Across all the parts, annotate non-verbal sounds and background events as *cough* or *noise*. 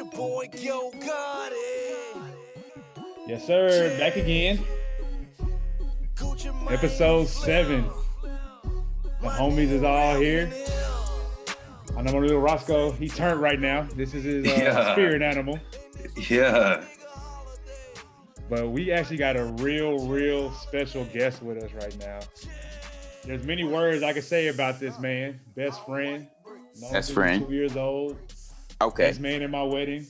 your boy Yo Gotti. Yes, sir. Back again. Episode seven. The homies is all here. I know my little Roscoe. He turned right now. This is his uh, Yeah. spirit animal. Yeah. But we actually got a real, real special guest with us right now. There's many words I could say about this man. Best friend. Best friend. Two years old. Okay. Best man in my wedding.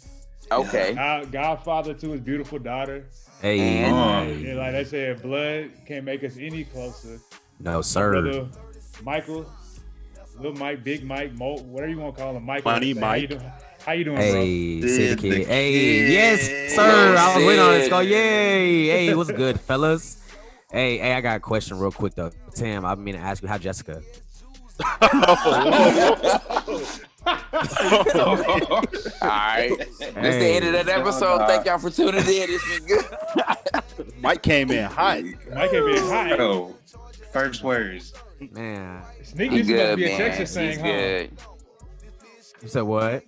Okay. God, godfather to his beautiful daughter. Hey, And- And like I said, blood can't make us any closer. no sir. Brother Michael, little Mike, Big Mike, Mo, whatever you want to call him, Michael. Funny How you Mike. doing? How you doing, Hey, see the Sid the kid. Hey, kid. yes, sir. I was waiting on it. Let's go. Sid. Yay. Hey, what's *laughs* good, fellas? Hey, hey, I got a question real quick though. Tim, I mean to ask you how Jessica. *laughs* Oh, *laughs* *laughs* All right. That's the end of that episode. Thank y'all for tuning in. It's been good. *laughs* Mike came in hot. Mike came in high. Bro, first words. Man, Sneak He this must good, be a man. Texas He's thing, huh? good. you said what?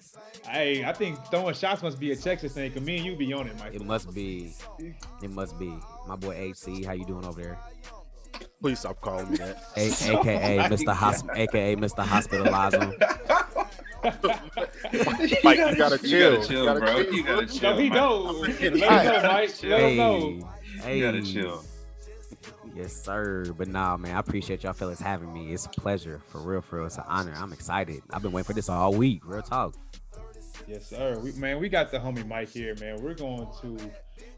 Hey, I think throwing shots must be a Texas thing. Cause me and you be on it, Mike. It must be. It must be. My boy HC, how you doing over there? Please stop calling me that. A- AKA *laughs* Mr. Hosp- AKA Mr. Hospitalizer. *laughs* Mike, you gotta chill. You gotta chill, You gotta bro. chill, You gotta chill. No, he Mike. don't. Let him know. Mike. Let him know. Hey, You gotta chill. Yes, sir. But nah, man, I appreciate y'all fellas having me. It's a pleasure. For real, for real. It's an honor. I'm excited. I've been waiting for this all week. Real talk. Yes, sir. We, man, we got the homie Mike here, man. We're going to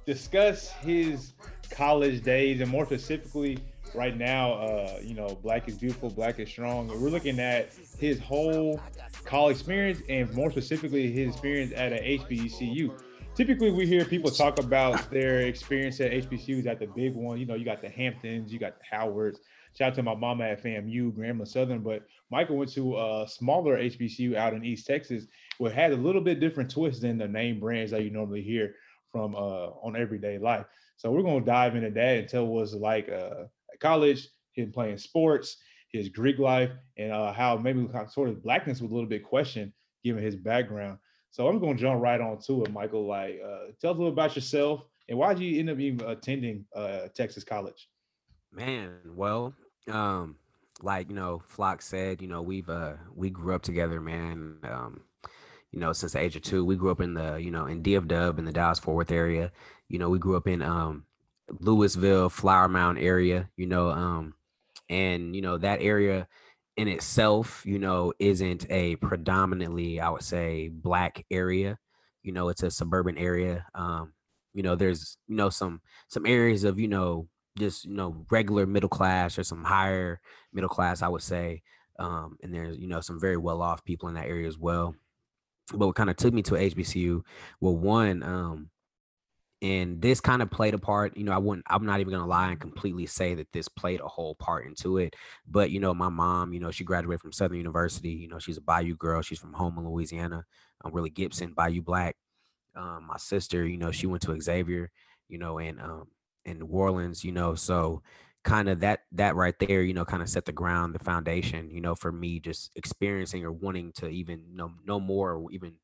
discuss his college days and more specifically right now, uh, you know, Black is beautiful, Black is strong. We're looking at his whole college experience and more specifically his experience at a HBCU. Typically, we hear people talk about their experience at HBCUs at the big one. You know, you got the Hamptons, you got the Howards. Shout out to my mama at FAMU, Grandma Southern. But Michael went to a smaller HBCU out in East Texas, where had a little bit different twist than the name brands that you normally hear from uh, on everyday life. So we're gonna dive into that and tell it's like uh, college, him playing sports, his Greek life, and uh, how maybe sort of blackness was a little bit questioned given his background. So I'm gonna jump right on to it, Michael. Like, uh, tell us a little about yourself and why did you end up even attending uh, Texas College? Man, well, um, like you know, Flock said, you know, we've uh we grew up together, man. Um, you know, since the age of two, we grew up in the, you know, in DFW in the Dallas Fort Worth area. You know, we grew up in um Louisville, Flower Mound area, you know, um, and you know, that area in itself, you know, isn't a predominantly, I would say, black area. You know, it's a suburban area. Um, you know, there's, you know, some some areas of, you know, just you know regular middle class or some higher middle class i would say um and there's you know some very well off people in that area as well but what kind of took me to hbcu well one um and this kind of played a part you know i wouldn't i'm not even gonna lie and completely say that this played a whole part into it but you know my mom you know she graduated from southern university you know she's a bayou girl she's from home in louisiana i'm really gibson bayou black um my sister you know she went to xavier you know and um in New Orleans, you know, so kind of that that right there, you know, kind of set the ground, the foundation, you know, for me just experiencing or wanting to even know know more or even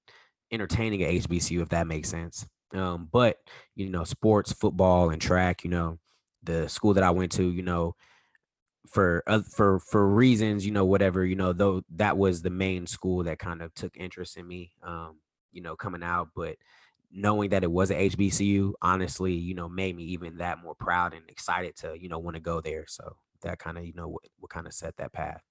entertaining at HBCU, if that makes sense. Um, but you know, sports, football, and track, you know, the school that I went to, you know, for uh, for for reasons, you know, whatever, you know, though that was the main school that kind of took interest in me, um, you know, coming out, but knowing that it was a HBCU, honestly, you know, made me even that more proud and excited to, you know, want to go there. So that kind of, you know, what, what kind of set that path.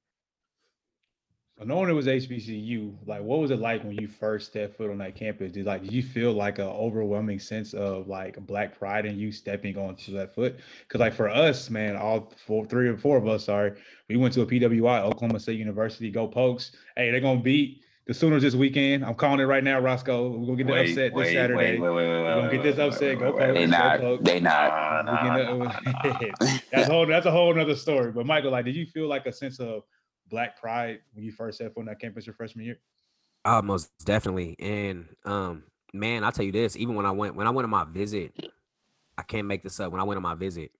So knowing it was HBCU, like what was it like when you first stepped foot on that campus? Did like did you feel like an overwhelming sense of like black pride in you stepping onto that foot? Because like for us, man, all four, three or four of us, sorry, we went to a PWI, Oklahoma State University, go Pokes. Hey, they're gonna beat the Sooners this weekend. I'm calling it right now, Roscoe. We're gonna get the Wait, upset this Saturday. wait, wait, wait, wait, We're gonna get this upset. wait, Go wait, Pokes. They wait. Go not. They not. Nah, We nah, can, nah. *laughs* that's a whole that's a whole nother story. But Michael, like, did you feel like a sense of black pride when you first stepped on that campus your freshman year? Uh, most definitely. And um, man, I'll tell you this, even when I went when I went on my visit, I can't make this up. When I went on my visit,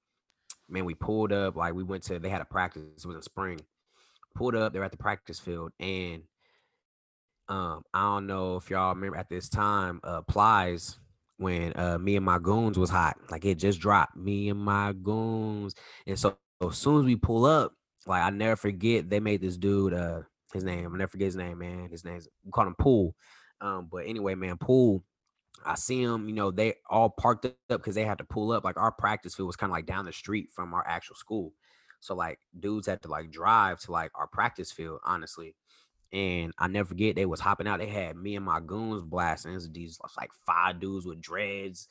man, we pulled up, like we went to they had a practice, it was in spring. Pulled up, they're at the practice field, and Um, I don't know if y'all remember at this time, uh, Plies when uh me and my goons was hot. Like it just dropped. Me and my goons. And so as soon as we pull up, like I never forget, they made this dude uh his name. I never forget his name, man. His name's we call him Pool. Um, but anyway, man, Pool. I see him, you know, they all parked up because they had to pull up. Like our practice field was kind of like down the street from our actual school. So like dudes had to like drive to like our practice field, honestly. And I never forget they was hopping out. They had me and my goons blasting. These like five dudes with dreads.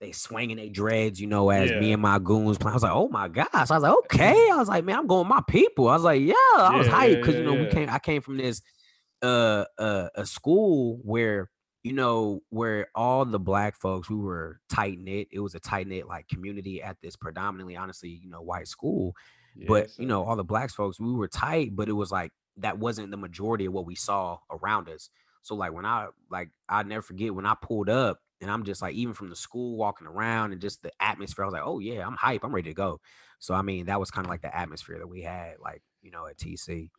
They swinging their dreads, you know, as me and my goons playing. I was like, oh my gosh. I was like, *laughs* okay. I was like, man, I'm going with my people. I was like, yeah, I was Yeah, hyped yeah, because you know yeah, we came. I came from this uh uh a school where you know where all the black folks we were tight knit. It was a tight knit like community at this predominantly, honestly, you know, white school but Yes, you know all the blacks folks we were tight but it was like that wasn't the majority of what we saw around us so like when i like i never forget when i pulled up and i'm just like even from the school walking around and just the atmosphere i was like oh yeah i'm hype i'm ready to go so i mean that was kind of like the atmosphere that we had like you know at tc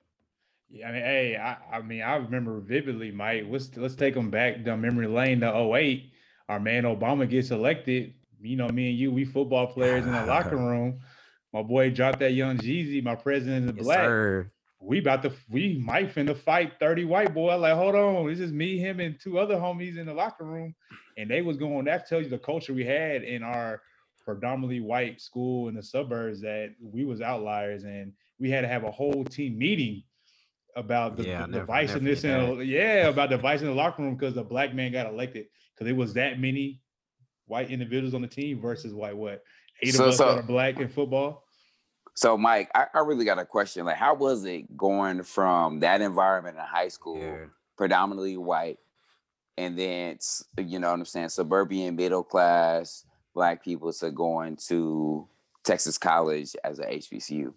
Yeah, I mean, hey, I, I mean, I remember vividly, Mike. Let's let's take them back down memory lane to 08. Our man Obama gets elected. You know, me and you, we football players in the *laughs* locker room. My boy dropped that young Jeezy, my president is yes, black. sir. We about to we might finna fight 30 white boy. Like, hold on, this is me, him, and two other homies in the locker room. And they was going, that tells you the culture we had in our predominantly white school in the suburbs that we was outliers and we had to have a whole team meeting about the, Yeah, the never- divisiveness the, yeah about the vice in the locker room because the black man got elected because it was that many white individuals on the team versus white what eight So- of us so- that are black in football So, Mike, I, I really got a question. Like, how was it going from that environment in high school, yeah predominantly white, and then you know what I'm saying, suburban middle class black people to going to Texas College as a HBCU?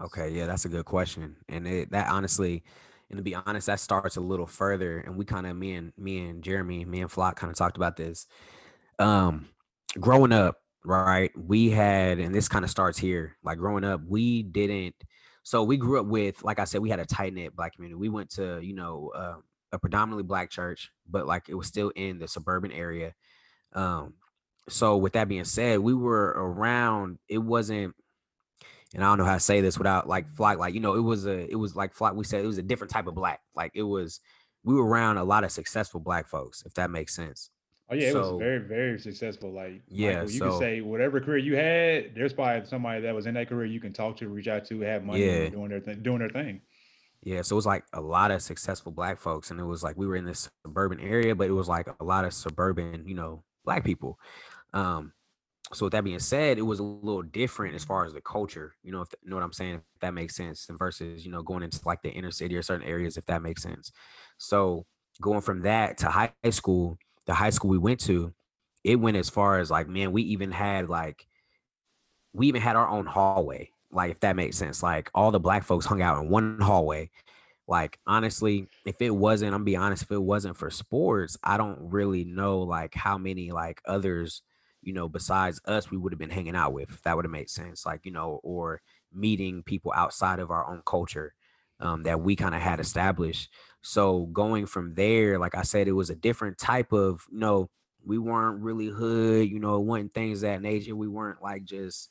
Okay, yeah, that's a good question, and it, that honestly, and to be honest, that starts a little further, and we kind of me and me and Jeremy, me and Flock kind of talked about this. Um, growing up, right, we had, and this kind of starts here. Like growing up, we didn't. So we grew up with, like I said, we had a tight knit black community. We went to, you know, uh, a predominantly black church, but like it was still in the suburban area. Um, so with that being said, we were around. It wasn't and I don't know how to say this without like flock, like you know, it was a it was like flock. We said it was a different type of black. Like it was, we were around a lot of successful black folks, if that makes sense. Oh yeah, it So- was very, very successful. Like, Yeah, Michael, you so- can say whatever career you had, there's probably somebody that was in that career you can talk to, reach out to, have money, Yeah. doing their thing, doing their thing. Yeah, so it was like a lot of successful black folks, and it was like we were in this suburban area, but it was like a lot of suburban, you know, black people. Um, so with that being said, it was a little different as far as the culture, you know, if you know what I'm saying, if that makes sense, and versus you know going into like the inner city or certain areas, if that makes sense. So going from that to high school, the high school we went to, it went as far as like, man, we even had like, we even had our own hallway, like if that makes sense. Like all the black folks hung out in one hallway. Like honestly, if it wasn't, I'm be honest, if it wasn't for sports, I don't really know like how many like others, you know, besides us, we would have been hanging out with. If that would have made sense, like you know, or meeting people outside of our own culture um, that we kind of had established. So going from there, like I said, it was a different type of, you know, we weren't really hood, you know, it wasn't things that nature. We weren't like just,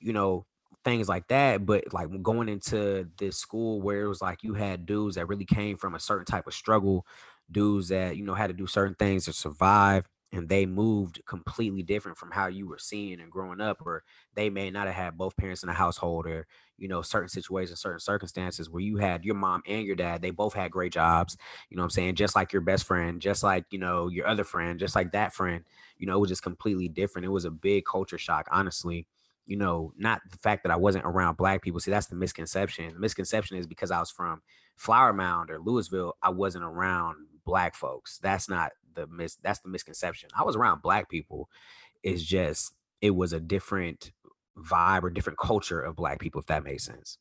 you know, things like that. But like going into this school where it was like you had dudes that really came from a certain type of struggle, dudes that, you know, had to do certain things to survive. And they moved completely different from how you were seeing and growing up, or they may not have had both parents in the household, or you know, certain situations, certain circumstances where you had your mom and your dad, they both had great jobs, you know what I'm saying? Just like your best friend, just like, you know, your other friend, just like that friend, you know, it was just completely different. It was a big culture shock, honestly. You know, not the fact that I wasn't around black people. See, that's the misconception. The misconception is because I was from Flower Mound or Louisville, I wasn't around black folks. That's not the mis that's the misconception. I was around black people. It's just it was a different vibe or different culture of black people, if that makes sense.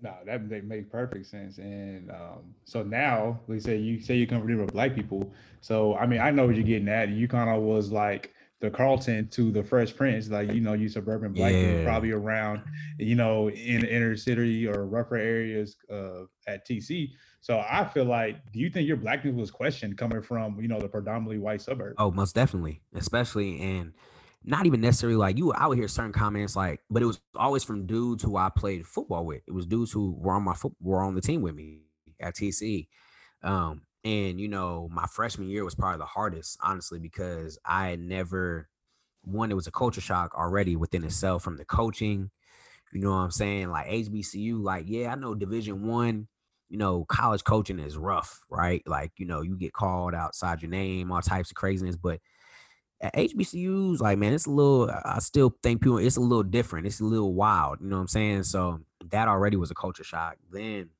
No, that they make perfect sense. And um, so now, like say you say you come from different black people. So I mean, I know what you're getting at. You kind of was like the Carlton to the Fresh Prince, like you know, you suburban black people probably around, you know, in inner city or rougher areas uh, at TC. So I feel like, do you think your blackness was questioned coming from you know the predominantly white suburb? Oh, most definitely, especially and not even necessarily like you. I would hear certain comments like, but it was always from dudes who I played football with. It was dudes who were on my foot were on the team with me at TC. Um, and you know, my freshman year was probably the hardest, honestly, because I had never one. It was a culture shock already within itself from the coaching. You know what I'm saying? Like HBCU, like yeah, I know Division One. You know, college coaching is rough, right? Like you know, you get called outside your name, all types of craziness, but at HBCUs, like man, it's a little. I still think people, it's a little different. It's a little wild. You know what I'm saying? So that already was a culture shock. Then,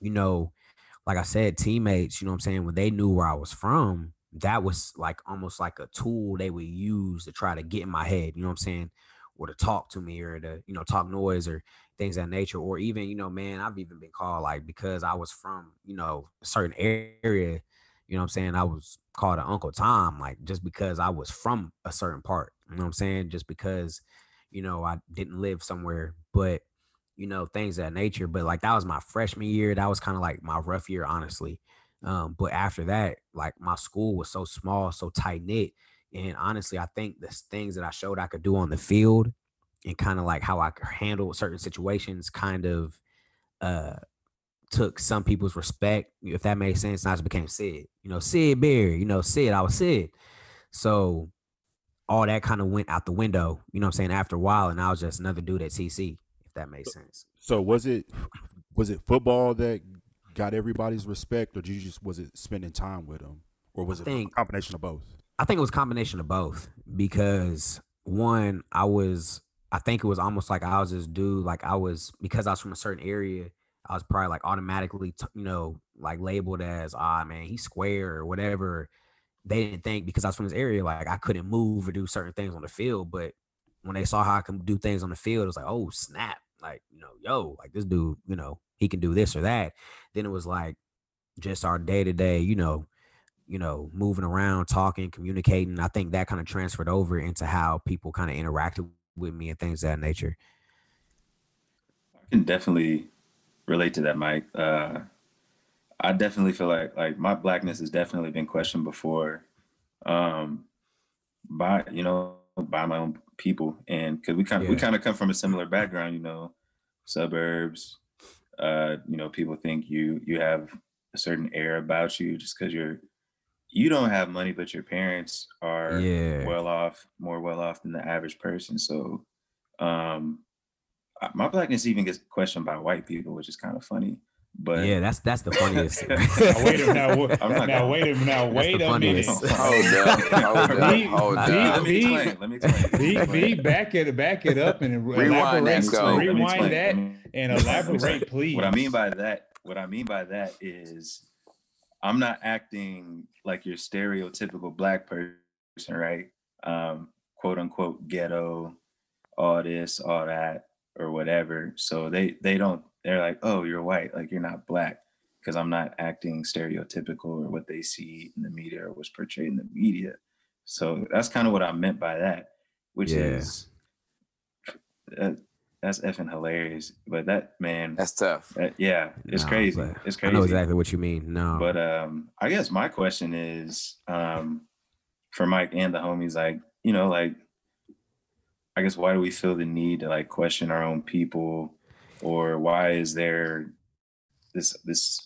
you know, like I said, teammates. You know what I'm saying? When they knew where I was from, that was like almost like a tool they would use to try to get in my head. You know what I'm saying? Or to talk to me, or to you know talk noise, or things that nature. Or even you know, man, I've even been called like because I was from you know a certain area. You know I'm saying? I was called an Uncle Tom, like just because I was from a certain part. You know I'm saying? Just because, you know, I didn't live somewhere, but you know, things that nature. But like that was my freshman year. That was kind of like my rough year, honestly. Um, but after that, like my school was so small, so tight knit. And honestly, I think the things that I showed I could do on the field and kind of like how I could handle certain situations kind of uh took some people's respect, if that makes sense. And I just became Sid. You know, Sid Berry, you know, Sid, I was Sid. So all that kind of went out the window, you know what I'm saying, after a while. And I was just another dude at TC, if that makes sense. So was it was it football that got everybody's respect, or did you just was it spending time with them, or was I it think- a combination of both? I think it was a combination of both because one, I was, I think it was almost like I was this dude, like I was, because I was from a certain area, I was probably like automatically, t- you know, like labeled as, ah, man, he's square or whatever. They didn't think because I was from this area, like I couldn't move or do certain things on the field. But when they saw how I can do things on the field, it was like, oh, snap. Like, you know, yo, like this dude, you know, he can do this or that. Then it was like just our day to day, you know, you know, moving around, talking, communicating. I think that kind of transferred over into how people kind of interacted with me and things of that nature. I can definitely relate to that, Mike. Uh, I definitely feel like like my blackness has definitely been questioned before, um, by you know by my own people, and because we kind of we kind of come from a similar background, you know, suburbs. Uh, you know, people think you you have a certain air about you just because you're you don't have money, but your parents are Yeah. well off, more well off than the average person. So, um, my blackness even gets questioned by white people, which is kind of funny. But yeah, that's that's the funniest. *laughs* Now, wait a now, wa- I'm now gonna- wait a now wait a minute. funniest. Hold up, hold up, V- hold up. *laughs* let me explain. Let me explain. V, Let me V, back it, back it up, and *laughs* Rewind elaborate. that, Scope. Let me Rewind that and let me explain. elaborate, please. What I mean by that, what I mean by that is, I'm not acting like your stereotypical black person, right? Um, quote unquote ghetto, all this, all that, or whatever. So they they don't. They're like, oh, you're white, like you're not black, because I'm not acting stereotypical or what they see in the media or what's portrayed in the media. So that's kind of what I meant by that, which Yeah. is that, that's effing hilarious. But that man, That's tough. uh, yeah, it's Nah, crazy. It's It's I crazy. know exactly what you mean. No, But um, I guess my question is um, for Mike and the homies, like you know, like I guess why do we feel the need to like question our own people, or why is there this this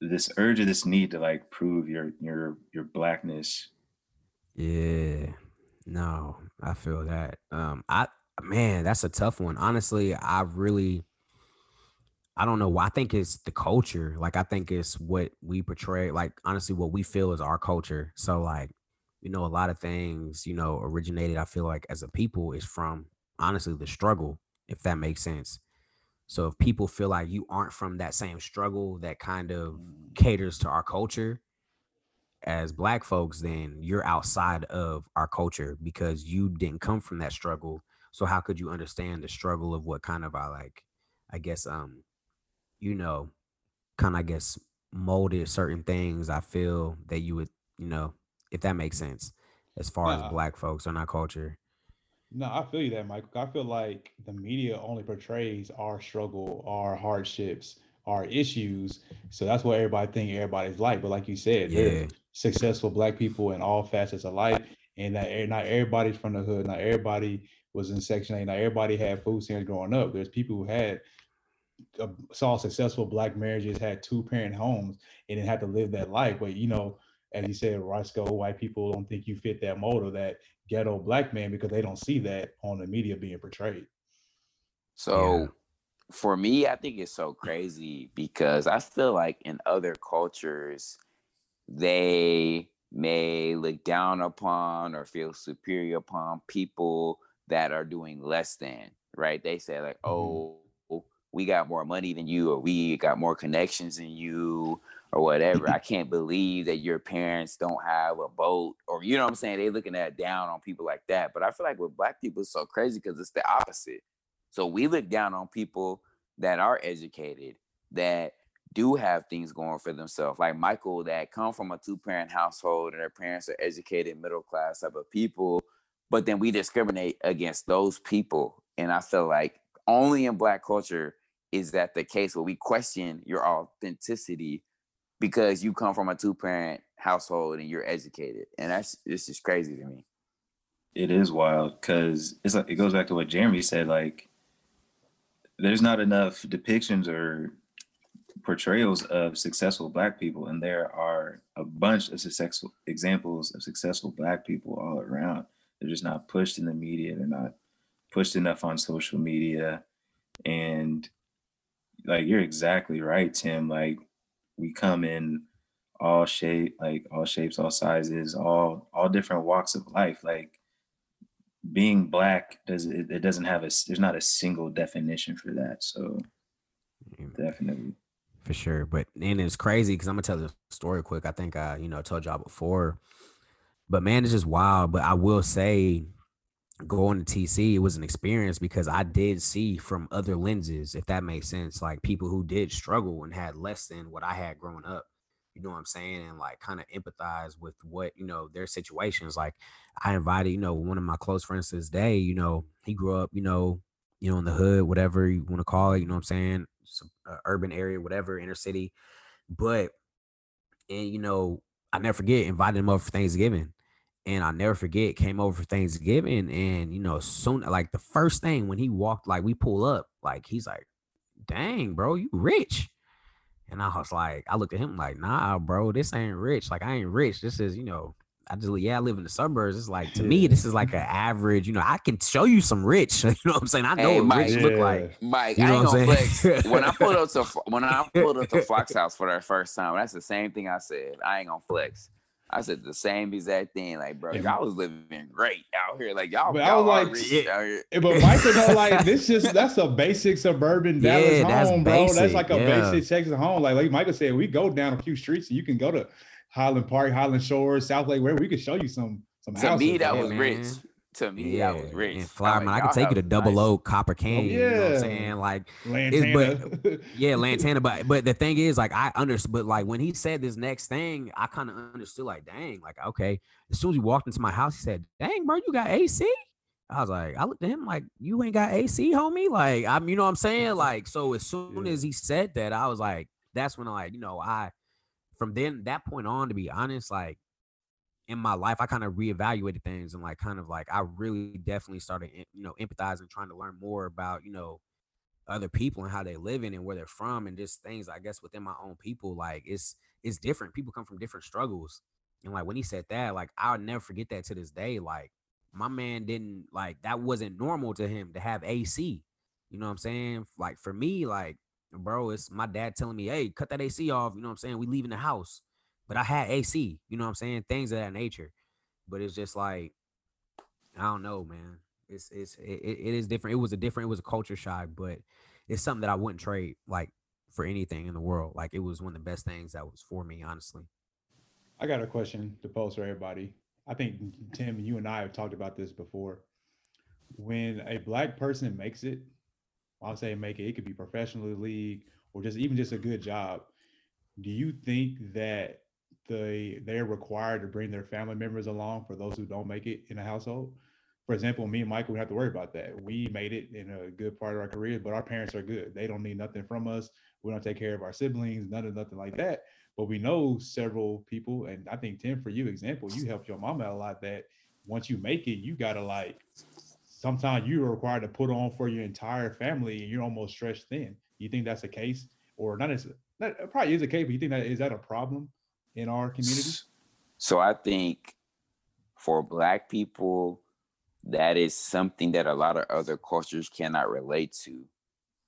this urge or this need to like prove your your your blackness? Yeah. No, I feel that. Um I man, that's a tough one. Honestly, I really I don't know why. I think it's the culture. Like I think it's what we portray, like honestly what we feel is our culture. So like, you know, a lot of things, you know, originated I feel like as a people is from honestly the struggle, if that makes sense. So if people feel like you aren't from that same struggle that kind of caters to our culture, as black folks, then you're outside of our culture because you didn't come from that struggle. So how could you understand the struggle of what kind of I like, I guess, um, you know, kind of I guess molded certain things. I feel that you would, you know, if that makes sense, as far Nah. as black folks and our culture. No, I feel you that, Michael. I feel like the media only portrays our struggle, our hardships, our issues. So that's what everybody think everybody's like. But like you said, Yeah. successful black people in all facets of life, and that e- not everybody's from the hood. Not everybody was in Section 8. Not everybody had food stamps growing up. There's people who had uh, saw successful black marriages, had two parent homes, and then had to live that life. But you know, as you said, Roscoe, white people don't think you fit that mold of that ghetto black man because they don't see that on the media being portrayed. So for me, I think it's so crazy because I feel like in other cultures, they may look down upon or feel superior upon people that are doing less than, right? They say, like, mm-hmm. oh, we got more money than you, or we got more connections than you, or whatever. I *laughs* can't believe that your parents don't have a boat, or you know what I'm saying? They looking at down on people like that. But I feel like with black people, it's so crazy because it's the opposite. So we look down on people that are educated, that do have things going for themselves, like Michael, that come from a two parent household and their parents are educated, middle class type of people. But then we discriminate against those people. And I feel like only in Black culture is that the case where we question your authenticity because you come from a two parent household and you're educated. And that's this is crazy to me. it is wild because it's like it goes back to what Jeremy said. Like, there's not enough depictions or portrayals of successful Black people, and there are a bunch of successful examples of successful Black people all around. They're just not pushed in the media. They're not pushed enough on social media, and like you're exactly right, Tim. Like we come in all shape, like all shapes, all sizes, all all different walks of life. Like being black does it, it doesn't have a there's not a single definition for that. So definitely. For sure. But and it's crazy because I'm gonna tell the story quick. I think I, you know, told y'all before. But man, it's just wild. But I will say going to TC, it was an experience because I did see from other lenses, if that makes sense, like people who did struggle and had less than what I had growing up. You know what I'm saying? And like kind of empathize with what, you know, their situations. Like I invited, you know, one of my close friends to this day, you know, he grew up, you know, you know, in the hood, whatever you want to call it, you know what I'm saying? Some, uh, urban area, whatever, inner city. But, and you know, I never forget, invited him over for Thanksgiving. And I never forget, came over for Thanksgiving. And, you know, soon, like the first thing when he walked, like we pull up, like he's like, dang, bro, you rich. And I was like, I looked at him like, nah, bro, this ain't rich. Like, I ain't rich. This is, you know, I just, yeah, I live in the suburbs. It's like, to me, this is like an average, you know, I can show you some rich. *laughs* You know what I'm saying? I know Hey, what Mike. rich look like. Mike, You I know ain't what I'm gonna saying? flex. When I pulled up to when I pulled up to *laughs* Flock's House for that first time, that's the same thing I said. I ain't gonna flex. I said the same exact thing. Like, bro, Yeah. y'all was living great out here. Like y'all, But I y'all was like, yeah. out here. Eh, But Michael, know, like *laughs* this just that's a basic suburban Dallas Yeah, that's home, bro. That's like a yeah. basic Texas home. Like like Michael said, we go down a few streets. And you can go to Highland Park, Highland Shores, South Lake, where we can show you some some To houses. me, that bro. was man. rich. To me, yeah. that was rich. And I'm Flower like, Man, I can take you to Double nice- O Copper oh, Canyon. You know what I'm saying? Like, Lantana. yeah, *laughs* Lantana. But but the thing is, like, I understood. But like when he said this next thing, I kind of understood. Like, dang, like okay. As soon as he walked into my house, he said, "Dang, bro, you got AC." I was like, I looked at him like, "You ain't got AC, homie." Like, I'm, you know what I'm saying? *laughs* Like, so as soon Yeah. as he said that, I was like, that's when I like, you know, I from then that point on, to be honest, like in my life, I kind of reevaluated things and like kind of like I really definitely started, you know, empathizing, trying to learn more about, you know, other people and how they living and where they're from and just things I guess within my own people. Like it's it's different. People come from different struggles. And like when he said that, like I'll never forget that to this day. Like my man didn't like that wasn't normal to him to have AC. You know what I'm saying? Like for me, like, bro, it's my dad telling me, hey, cut that AC off. You know what I'm saying? We leaving the house. But I had AC, you know what I'm saying? Things of that nature. But it's just like, I don't know, man. It's it's it, it is different. It was a different, it was a culture shock, but it's something that I wouldn't trade like for anything in the world. Like it was one of the best things that was for me, honestly. I got a question to pose for everybody. I think Tim, you and I have talked about this before. When a black person makes it, I'll say make it, it could be professional league or just even just a good job. Do you think that they they're required to bring their family members along for those who don't make it in a household? For example, me and Michael, we have to worry about that. We made it in a good part of our career, but our parents are good. They don't need nothing from us. We don't take care of our siblings, none of nothing like that. But we know several people, and I think Tim, for you, example, you helped your mom out a lot. That once you make it, you gotta like. Sometimes you're required to put on for your entire family, and you're almost stretched thin. You think that's the case, or not? As that probably is a case, but you think that is that a problem in our community? So I think for black people, that is something that a lot of other cultures cannot relate to.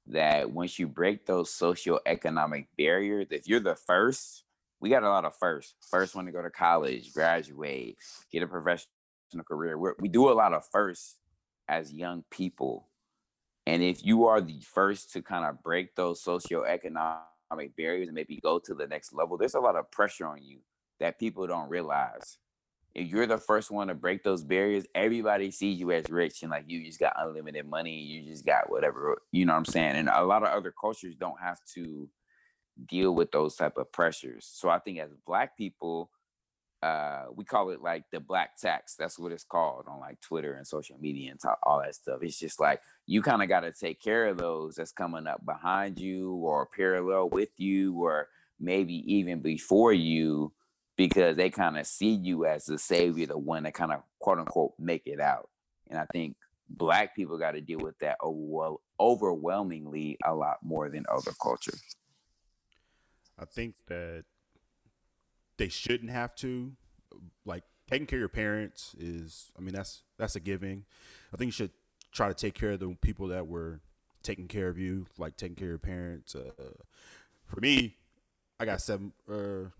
That once you break those socioeconomic barriers, if you're the first, we got a lot of first. First one to go to college, graduate, get a professional career. We're, we do a lot of first as young people. And if you are the first to kind of break those socioeconomic barriers and maybe go to the next level, there's a lot of pressure on you that people don't realize. If you're the first one to break those barriers, everybody sees you as rich and like you just got unlimited money, you just got whatever, you know what I'm saying? And a lot of other cultures don't have to deal with those type of pressures. So I think as black people, uh, we call it like the black tax. That's what it's called on like Twitter and social media and ta- all that stuff. It's just like you kind of got to take care of those that's coming up behind you or parallel with you or maybe even before you because they kind of see you as the savior, the one that kind of quote unquote make it out. And I think black people got to deal with that overwhel- overwhelmingly a lot more than other cultures. I think that they shouldn't have to. Like taking care of your parents is, I mean, that's that's a giving. I think you should try to take care of the people that were taking care of you, like taking care of your parents. Uh, for me, I got seven. Uh,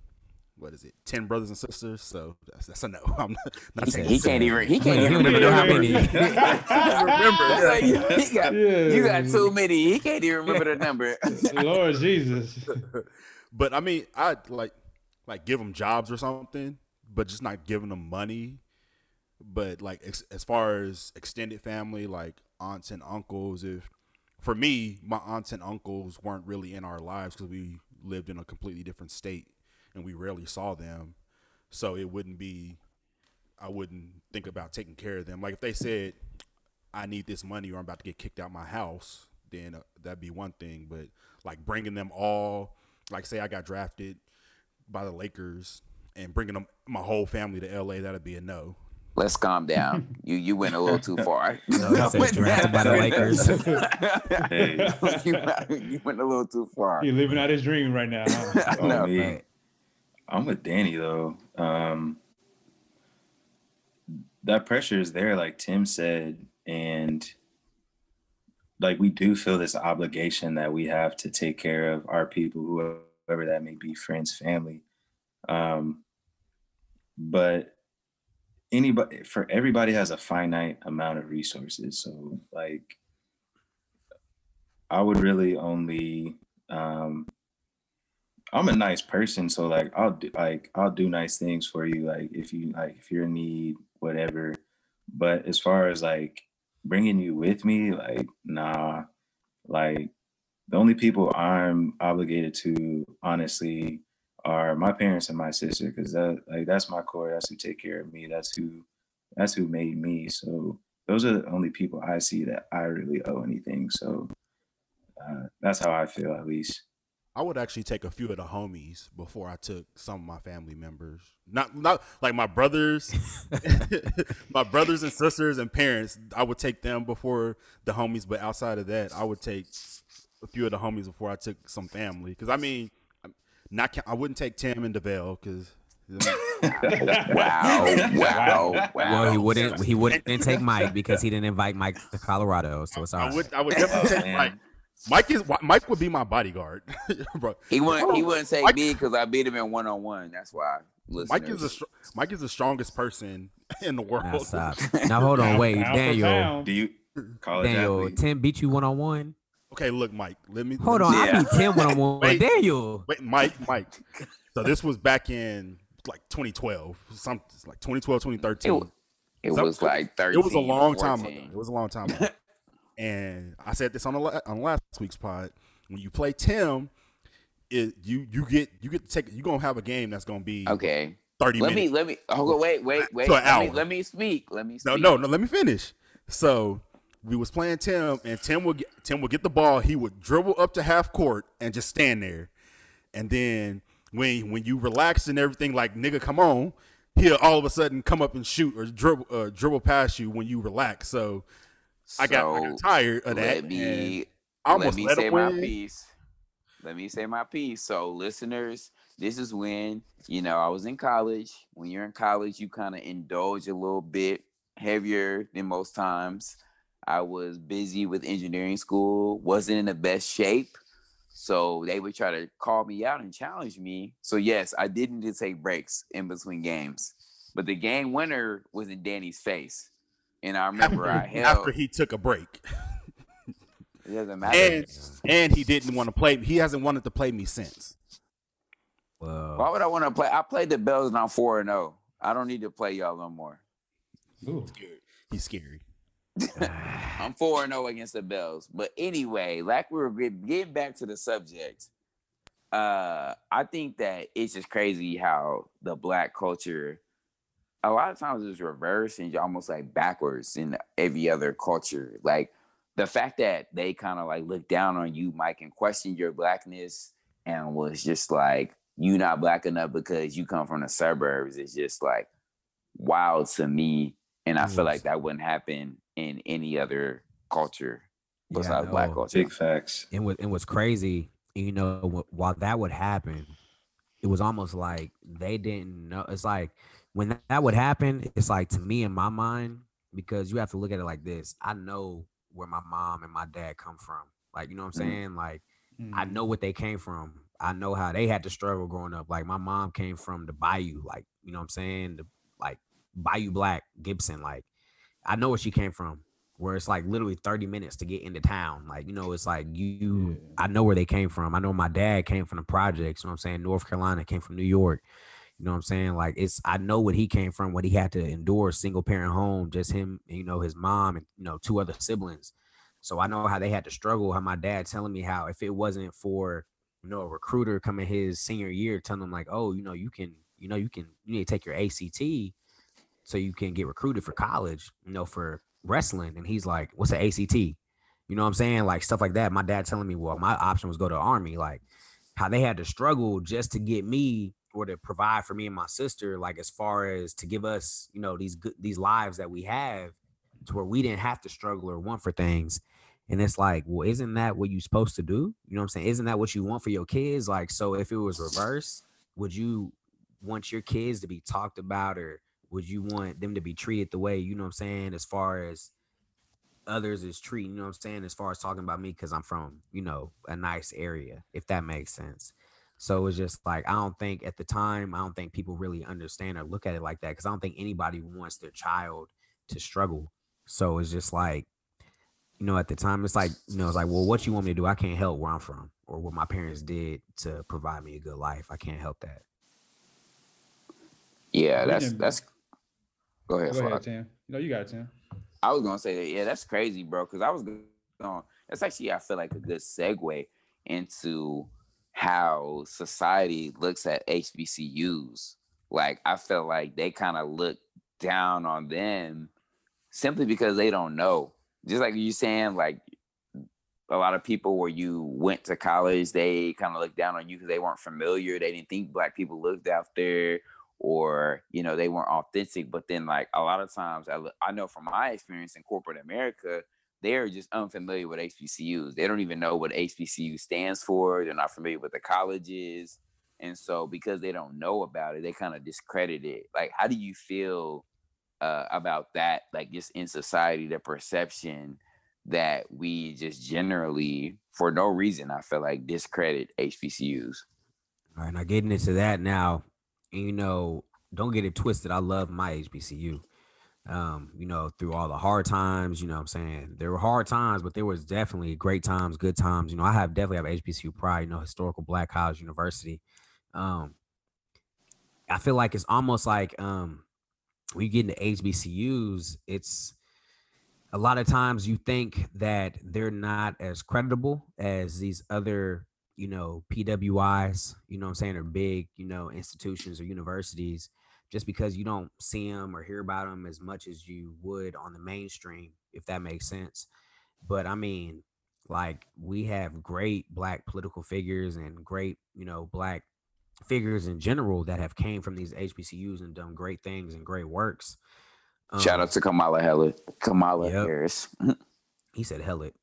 what is it? Ten brothers and sisters. So that's, that's a no. *laughs* I'm not, not He, saying he can't even *laughs* he can't He even don't even remember how the many. number. remember. you, got, Yeah. you got too many. He can't even remember the number. Lord Jesus. *laughs* but I mean, I like like give them jobs or something, but just not giving them money. But like ex- as far as extended family, like aunts and uncles, if for me, my aunts and uncles weren't really in our lives because we lived in a completely different state and we rarely saw them, so it wouldn't be. I wouldn't think about taking care of them. Like if they said, "I need this money" or "I'm about to get kicked out my house," then uh, that'd be one thing. But like bringing them all, like say I got drafted by the Lakers and bringing them my whole family to LA, that'd be a no. Let's calm down. You you went a little too far. *laughs* No, he said drafted by the Lakers. *laughs* Hey. you, you went a little too far. He living out his dream right now. huh? *laughs* Oh, No, me. I'm with Danny though. Um, that pressure is there, like Tim said, and like we do feel this obligation that we have to take care of our people, whoever that may be, friends, family. Um, but anybody, for everybody has a finite amount of resources. So like, I would really only um, I'm a nice person, so like I'll do like I'll do nice things for you, like if you like if you're in need, whatever. But as far as like bringing you with me, like nah, like the only people I'm obligated to, honestly, are my parents and my sister, because that like that's my core. That's who take care of me. That's who that's who made me. So those are the only people I see that I really owe anything. So uh, that's how I feel, at least. I would actually take a few of the homies before I took some of my family members. Not not like my brothers, *laughs* *laughs* my brothers and sisters and parents. I would take them before the homies, but outside of that, I would take a few of the homies before I took some family. Because I mean, I'm not I wouldn't take Tim and Devale because. *laughs* Wow, wow, wow. Well, he wouldn't. He wouldn't take Mike because he didn't invite Mike to Colorado. So it's all I right. would I would oh, definitely take Mike. Mike is Mike would be my bodyguard, *laughs* bro. He wouldn't. He oh, wouldn't take Mike- me because I beat him in one on one. That's why. Mike is the Mike is the strongest person *laughs* in the world. Now stop. Now hold on. Wait, Daniel. pound. Do you college Daniel. Tim beat you one on one. Okay, look, Mike. Let me Hold let on, me- I beat Tim one on one. Wait. Daniel. Wait, Mike, Mike. So this was back in like 2012, some like 2012, 2013. It, it Some- was like thirteen. It was a long time ago. It was a long time ago. and I said this on the on last week's pod. When you play Tim, it you you get you get to take you gonna have a game that's gonna be Okay. 30 Let me. Let me. Hold on. Wait. Wait. Wait. To an Let me, hour. let me speak. Let me no, no, no. Let me finish. So we was playing Tim, and Tim would get, Tim would get the ball. He would dribble up to half court and just stand there. And then when when you relax and everything, like nigga, come on, he'll all of a sudden come up and shoot or dribble uh, dribble past you when you relax. So, I, got, I got tired of that. Let me almost let me let say my piece. Let me say my piece. So, listeners, this is when you know I was in college. When you're in college, you kind of indulge a little bit heavier than most times. I was busy with engineering school, wasn't in the best shape. So they would try to call me out and challenge me. So yes, I did need to take breaks in between games. But the game winner was in Danny's face. And I remember I *laughs* held after he took a break, it doesn't matter. and and he didn't want to play. He hasn't wanted to play me since. Well, Why would I want to play? I played the Bells and I'm 4 and 0. I don't need to play y'all no more. Ooh. He's scary. *sighs* I'm 4 and 0 against the Bills. But anyway, like we were getting back to the subject, uh, I think that it's just crazy how the black culture a lot of times is reversed and almost like backwards in every other culture. Like the fact that they kind of like look down on you, Mike, and question your blackness and was just like, you not black enough because you come from the suburbs is just like wild to me. And I feel like that wouldn't happen in any other culture Yeah, besides black no. culture. Big facts. and what and what's crazy, you know, wh- while that would happen, it was almost like they didn't know. It's like when that, that would happen, it's like to me in my mind, because you have to look at it like this. I know where my mom and my dad come from. Like, you know what I'm Mm. saying? Like, I Mm. know what they came from. I know how they had to struggle growing up. Like my mom came from the Bayou, like you know what I'm saying, the like Bayou Black Gibson. Like I know where she came from. Where it's like literally 30 minutes to get into town. Like you know, it's like you. Yeah. I know where they came from. I know my dad came from the projects. You know what I'm saying? North Carolina came from New York. You know what I'm saying? Like it's I know what he came from. What he had to endure, single parent home, just him. You know his mom and you know two other siblings. So I know how they had to struggle. How my dad telling me how if it wasn't for you know a recruiter coming his senior year telling him like, oh, you know you can, you know you can, you need to take your ACT so you can get recruited for college, you know, for wrestling. And he's like, what's an ACT? You know what I'm saying? Like stuff like that. My dad telling me, well, my option was go to army. Like how they had to struggle just to get me or to provide for me and my sister, like as far as to give us, you know, these good these lives that we have to where we didn't have to struggle or want for things. And it's like, well, isn't that what you're supposed to do? You know what I'm saying? Isn't that what you want for your kids? Like, so if it was reverse, would you want your kids to be talked about or would you want them to be treated the way, you know what I'm saying, as far as others is treating, you know what I'm saying, as far as talking about me because I'm from, you know, a nice area, if that makes sense. So it's just like I don't think at the time, I don't think people really understand or look at it like that because I don't think anybody wants their child to struggle. So it's just like, you know, at the time, it's like, you know, it's like, well, what you want me to do? I can't help where I'm from or what my parents did to provide me a good life. I can't help that. Yeah, that's that's. Go ahead, Go ahead, Flock. Tim. No, you got it, Tim. I was gonna say that. Yeah, that's crazy, bro. Because I was going. That's actually I feel like a good segue into how society looks at HBCUs. Like I feel like they kind of look down on them simply because they don't know. Just like you saying, like a lot of people where you went to college, they kind of looked down on you because they weren't familiar. They didn't think black people lived out there, or you know they weren't authentic. But then, like a lot of times, I, I know from my experience in corporate America, they're just unfamiliar with HBCUs. They don't even know what HBCU stands for. They're not familiar with the colleges, and so because they don't know about it, they kind of discredit it. Like, how do you feel uh, about that? Like, just in society, the perception that we just generally, for no reason, I feel like discredit HBCUs. All right, now getting into that now, and you know, don't get it twisted. I love my HBCU. Um, you know, through all the hard times, you know what I'm saying? There were hard times, but there was definitely great times, good times. You know, I have definitely have HBCU pride, you know, historical black college university. Um, I feel like it's almost like um when you get into HBCUs, it's a lot of times you think that they're not as creditable as these other you know, PWIs, you know what I'm saying, or big, you know, institutions or universities, just because you don't see them or hear about them as much as you would on the mainstream, if that makes sense. But I mean, like we have great black political figures and great, you know, black figures in general that have came from these HBCUs and done great things and great works. Shout Um, out to Kamala Harris. Kamala Yep. Harris. *laughs* He said, "Hell it."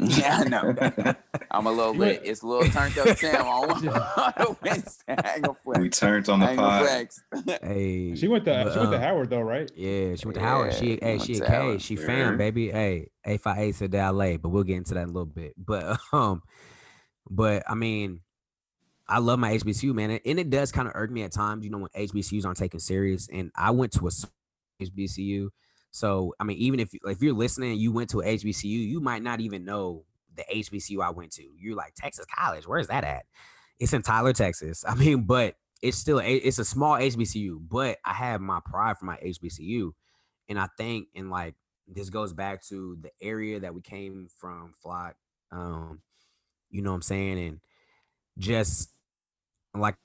yeah, I know. *laughs* I'm a little lit. It's a little turned up Sam on *laughs* on *laughs* Wednesday. I ain't gonna We turned on the ain't pod. flex. hey, She went to but, she went to um, Howard though, right? Yeah, she went to Howard. She, Yeah, hey, she a to K. Howard. She Sure. fam, baby. Hey, A five eight to LA, but we'll get into that in a little bit. But *laughs* um, but I mean, I love my HBCU, man, and- and it does kind of irk me at times, you know, when HBCUs aren't taken serious. And I went to a HBCU, so I mean, even if if you're listening, you went to a HBCU, you might not even know the HBCU I went to. You're like Texas College, where's that at? It's in Tyler, Texas. *laughs* I mean, but it's still a, it's a small HBCU, but I have my pride for my HBCU, and I think and like this goes back to the area that we came from, Flock. Um, you know what I'm saying, and just like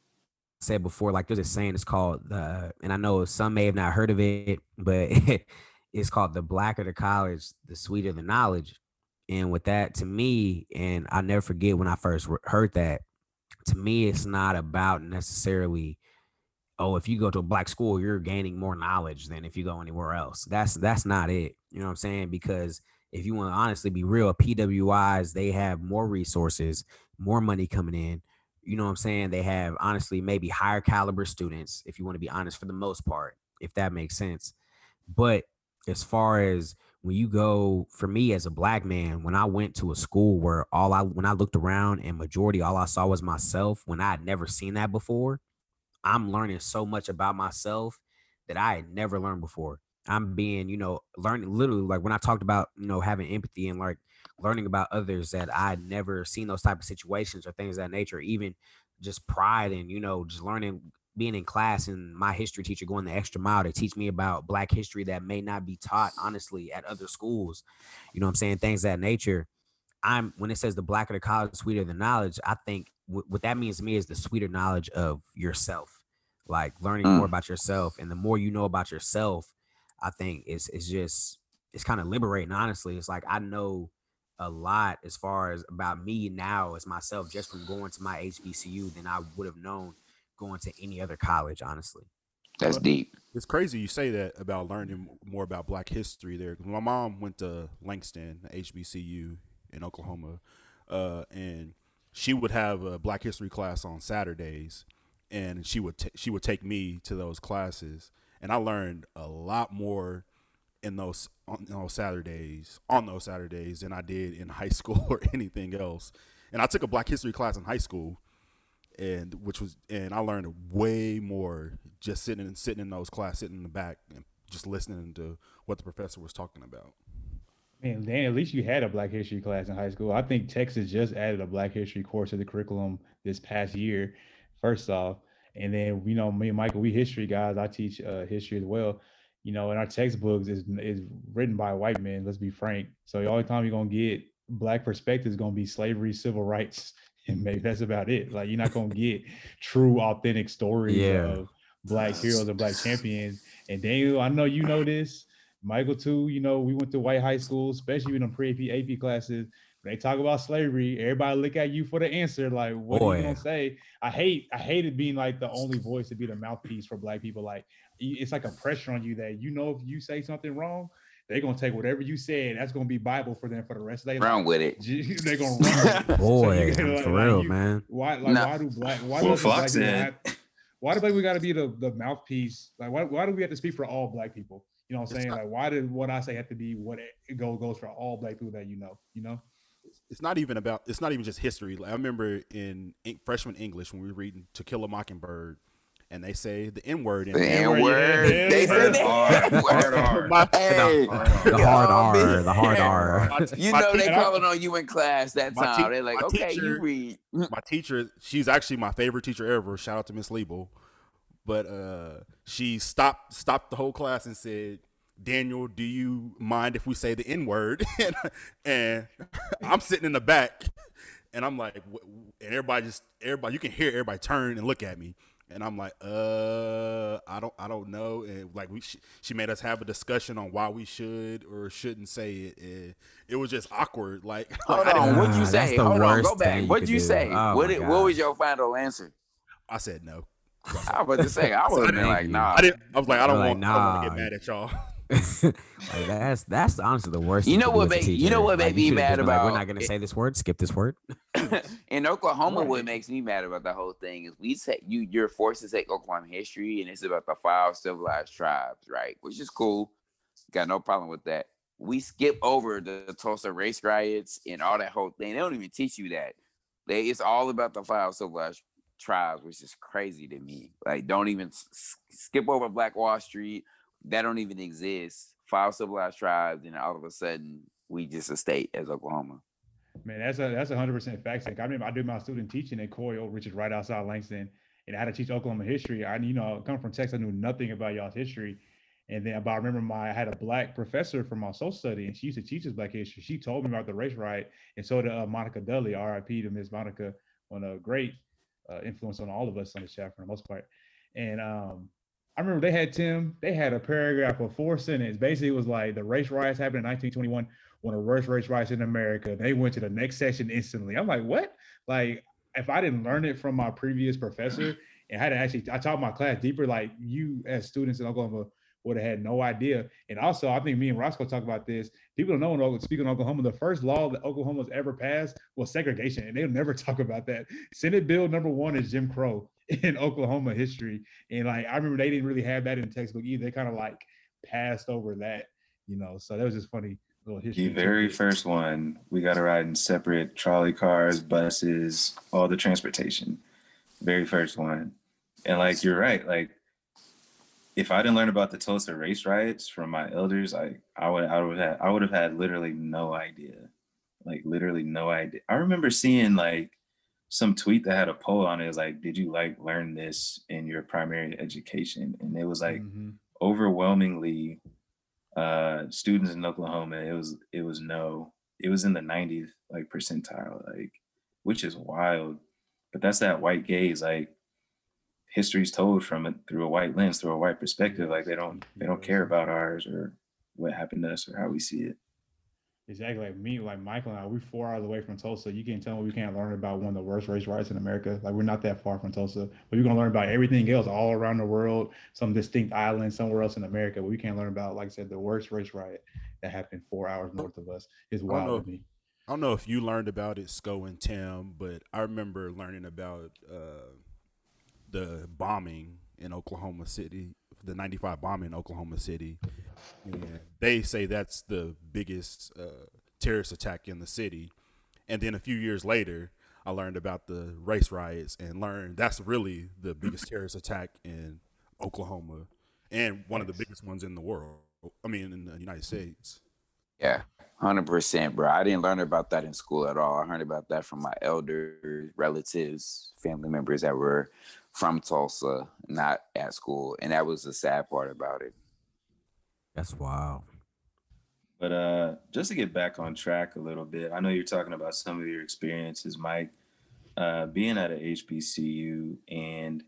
said before, like there's a saying it's called the, and I know some may have not heard of it, but *laughs* it's called the blacker the college, the sweeter the knowledge. And with that, to me, and I never forget when I first heard that, to me, it's not about necessarily, oh, if you go to a black school, you're gaining more knowledge than if you go anywhere else. That's that's not it. You know what I'm saying? Because if you want to honestly be real, PWIs they have more resources, more money coming in. You know what I'm saying? They have honestly maybe higher caliber students, if you want to be honest, for the most part, if that makes sense. But as far as when you go for me as a black man, when I went to a school where all I when I looked around and majority all I saw was myself, when I had never seen that before, I'm learning so much about myself that I had never learned before. I'm being, you know, learning literally like when I talked about, you know, having empathy and like learning about others that I had never seen those type of situations or things of that nature, even just pride and, you know, just learning being in class and my history teacher going the extra mile to teach me about black history that may not be taught honestly at other schools. You know what I'm saying? Things of that nature. I'm when it says the blacker the college, sweeter the knowledge, I think wh- what that means to me is the sweeter knowledge of yourself. Like learning more Mm. about yourself. And the more you know about yourself, I think it's it's just it's kind of liberating, honestly. It's like I know a lot as far as about me now as myself just from going to my HBCU than I would have known going to any other college, honestly. That's deep. It's crazy you say that about learning more about Black history there. My mom went to Langston HBCU in Oklahoma, uh, and she would have a Black history class on Saturdays, and she would ta she would take me to those classes, and I learned a lot more in those on those Saturdays on those Saturdays than I did in high *laughs* school or anything else. And I took a Black history class in high school, and which was and I learned way more just sitting and sitting in those class, sitting in the back and just listening to what the professor was talking about. Man, Dan, at least you had a Black History class in high school. I think Texas just added a Black History course to the curriculum this past year. First off, and then you know me and Michael, we history guys. I teach uh, history as well. You know, and our textbooks is is written by white men. Let's be frank. So the only time you're gonna get black perspective is gonna be slavery, civil rights, and maybe that's about it. Like you're not gonna get true, authentic stories Yeah. of black heroes and black champions. And Daniel, I know you know this. Michael too. You know, we went to white high school, especially in the pre-AP AP classes. When they talk about slavery, everybody look at you for the answer. Like, what are Boy. you gonna say? I hate, I hated being like the only voice to be the mouthpiece for black people. Like, it's like a pressure on you that you know if you say something wrong, they're gonna take whatever you said. That's gonna be Bible for them for the rest of their Run life. with it. *laughs* They're gonna run. with it. *laughs* Boy, you gotta, for like, real, you- man. Why, like, Nah. why do black? Why Well, does black Fox people said- have- why do black we got to be the, the mouthpiece? Like, why, why do we have to speak for all black people? You know what I'm saying? not- Like, why did what I say have to be what it go, goes for all black people that you know? You know? It's not even about. It's not even just history. Like, I remember in en- freshman English when we were reading To Kill a Mockingbird, and they say the N word in The. N-word, yeah, They yeah. said Hard, *laughs* that. hard, hard. My- Hey, The hard. R, the hard R. you know they te- calling on you in class that time. te- They're like, my okay, you read. my teacher, she's actually my favorite teacher ever. Shout out to Miss Liebel. But uh, she stopped stopped the whole class and said, "Daniel, do you mind if we say the N word?" *laughs* and, and I'm sitting in the back, and I'm like, wh- and everybody just everybody you can hear everybody turn and look at me, and I'm like, uh, I don't I don't know, and like we she, she made us have a discussion on why we should or shouldn't say it, and it was just awkward. *laughs* Like, Hold I, didn't- on, what'd you say? Hold on, go back. you What'd could you do. say? Oh what my did, what was your final answer? I said no. *laughs* I was about to say I *laughs* would have been Thank like, you. nah. I didn't. I was like, I don't Like, want. I don't want to get mad at y'all. *laughs* like that's that's honestly the worst. You know what as make- you know what Like, made me mad about. like, We're not gonna it- say this word. Skip this word. *laughs* in Oklahoma, what makes me mad about the whole thing is we take you you're forced to take Oklahoma history and it's about the five civilized tribes, right? Which is cool. Got no problem with that. We skip over the Tulsa race riots and all that whole thing. They don't even teach you that. They it's all about the five civilized tribes, which is crazy to me. Like, don't even s- skip over Black Wall Street. That don't even exist. Five civilized tribes, and all of a sudden we just a state as Oklahoma. Man, that's a that's a hundred percent fact. I remember I did my student teaching at Coyle, which is right outside Langston, and I had to teach Oklahoma history. I you know come from Texas, I knew nothing about y'all's history. And then but I remember my I had a black professor from my social study, and she used to teach us black history. She told me about the race riot, and so did uh, Monica Dudley, R.I.P. to Miss Monica, one a great uh, influence on all of us on the staff for the most part. And um, I remember they had Tim, they had a paragraph of four sentences. Basically, it was like the race riots happened in 1921, one of the worst race riots in America. They went to the next session instantly. I'm like, what? Like, if I didn't learn it from my previous professor and I had to actually, I taught my class deeper, like you as students in Oklahoma would have had no idea. And also, I think me and Roscoe talk about this. People don't know in speaking of Oklahoma, the first law that Oklahoma's ever passed was segregation, and they'll never *laughs* talk about that. Senate Bill number one is Jim Crow *laughs* in Oklahoma history. And like I remember they didn't really have that in the textbook either. They kind of like passed over that, you know. So that was just funny little history. The very first one, we got to ride in separate trolley cars, buses, all the transportation. Very first one. And like you're right, like if I didn't learn about the Tulsa race riots from my elders, like I would I would have I would have had literally no idea. Like literally no idea. I remember seeing like some tweet that had a poll on it. It was like, did you like learn this in your primary education? And it was like Mhm. overwhelmingly uh students in Oklahoma it was it was no it was in the 90th like percentile like which is wild but that's that white gaze like history's told from it through a white lens through a white perspective like they don't they don't care about ours or what happened to us or how we see it Exactly. Like me, like Michael and I, we're four hours away from Tulsa. You can't tell me we can't learn about one of the worst race riots in America. Like we're not that far from Tulsa, but you're gonna learn about everything else all around the world, some distinct island somewhere else in America. But we can't learn about, like I said, the worst race riot that happened four hours north of us. Is wild to me. I don't know if you learned about it, Sco and Tim, but I remember learning about uh, the bombing in Oklahoma City, the 95 bombing in Oklahoma City. And they say that's the biggest uh, terrorist attack in the city. And then a few years later, I learned about the race riots and learned that's really the biggest *laughs* terrorist attack in Oklahoma and one of the biggest ones in the world. I mean, in the United States. Yeah, hundred percent, bro. I didn't learn about that in school at all. I heard about that from my elders, relatives, family members that were from Tulsa, not at school, and that was the sad part about it. That's wild. But uh, just to get back on track a little bit, I know you're talking about some of your experiences, Mike, uh, being at a HBCU, and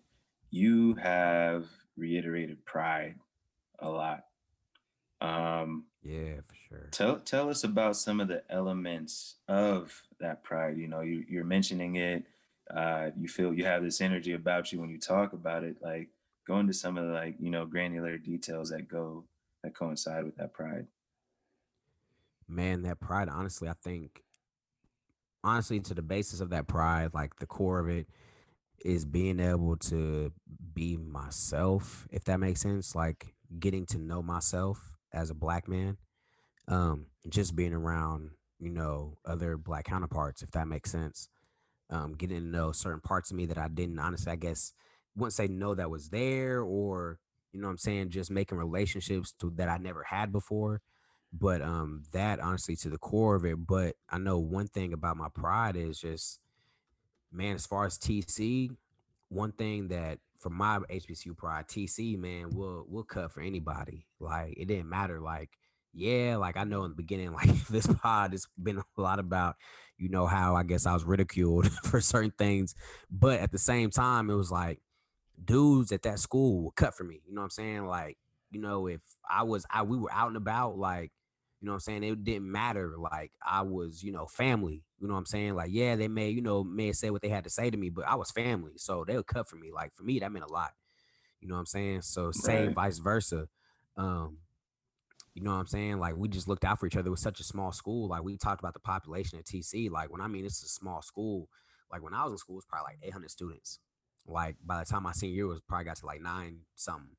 you have reiterated pride a lot. Um, Yeah, for sure. tell tell us about some of the elements of that pride. You know, you, you're mentioning it. Uh, you feel you have this energy about you when you talk about it. Like, go into some of the like you know granular details that go that coincide with that pride. man that pride honestly i think honestly to the basis of that pride like the core of it is being able to be myself if that makes sense like getting to know myself as a black man um just being around you know other black counterparts if that makes sense um getting to know certain parts of me that i didn't honestly i guess wouldn't say know that was there or you know what i'm saying just making relationships to that i never had before. But um that honestly to the core of it but i know one thing about my pride is just man as far as tc one thing that for my hbcu pride tc man will will cut for anybody. Like it didn't matter like yeah, like I know in the beginning, *laughs* like this pod has been a lot about, you know, how I guess I was ridiculed *laughs* for certain things. But at the same time, it was like dudes at that school would cut for me. You know what I'm saying? Like, you know, if I was I we were out and about, like, you know what I'm saying? It didn't matter. Like I was, you know, family. You know what I'm saying? Like, yeah, they may, you know, may say what they had to say to me, but I was family. So they would cut for me. Like for me, that meant a lot. You know what I'm saying? So same Right. vice versa. Um, you know what I'm saying? Like we just looked out for each other. It was such a small school. Like we talked about the population at TC. Like when I mean it's a small school, like when I was in school, it's probably like 800 students. Like by the time my senior year was probably got to like nine something.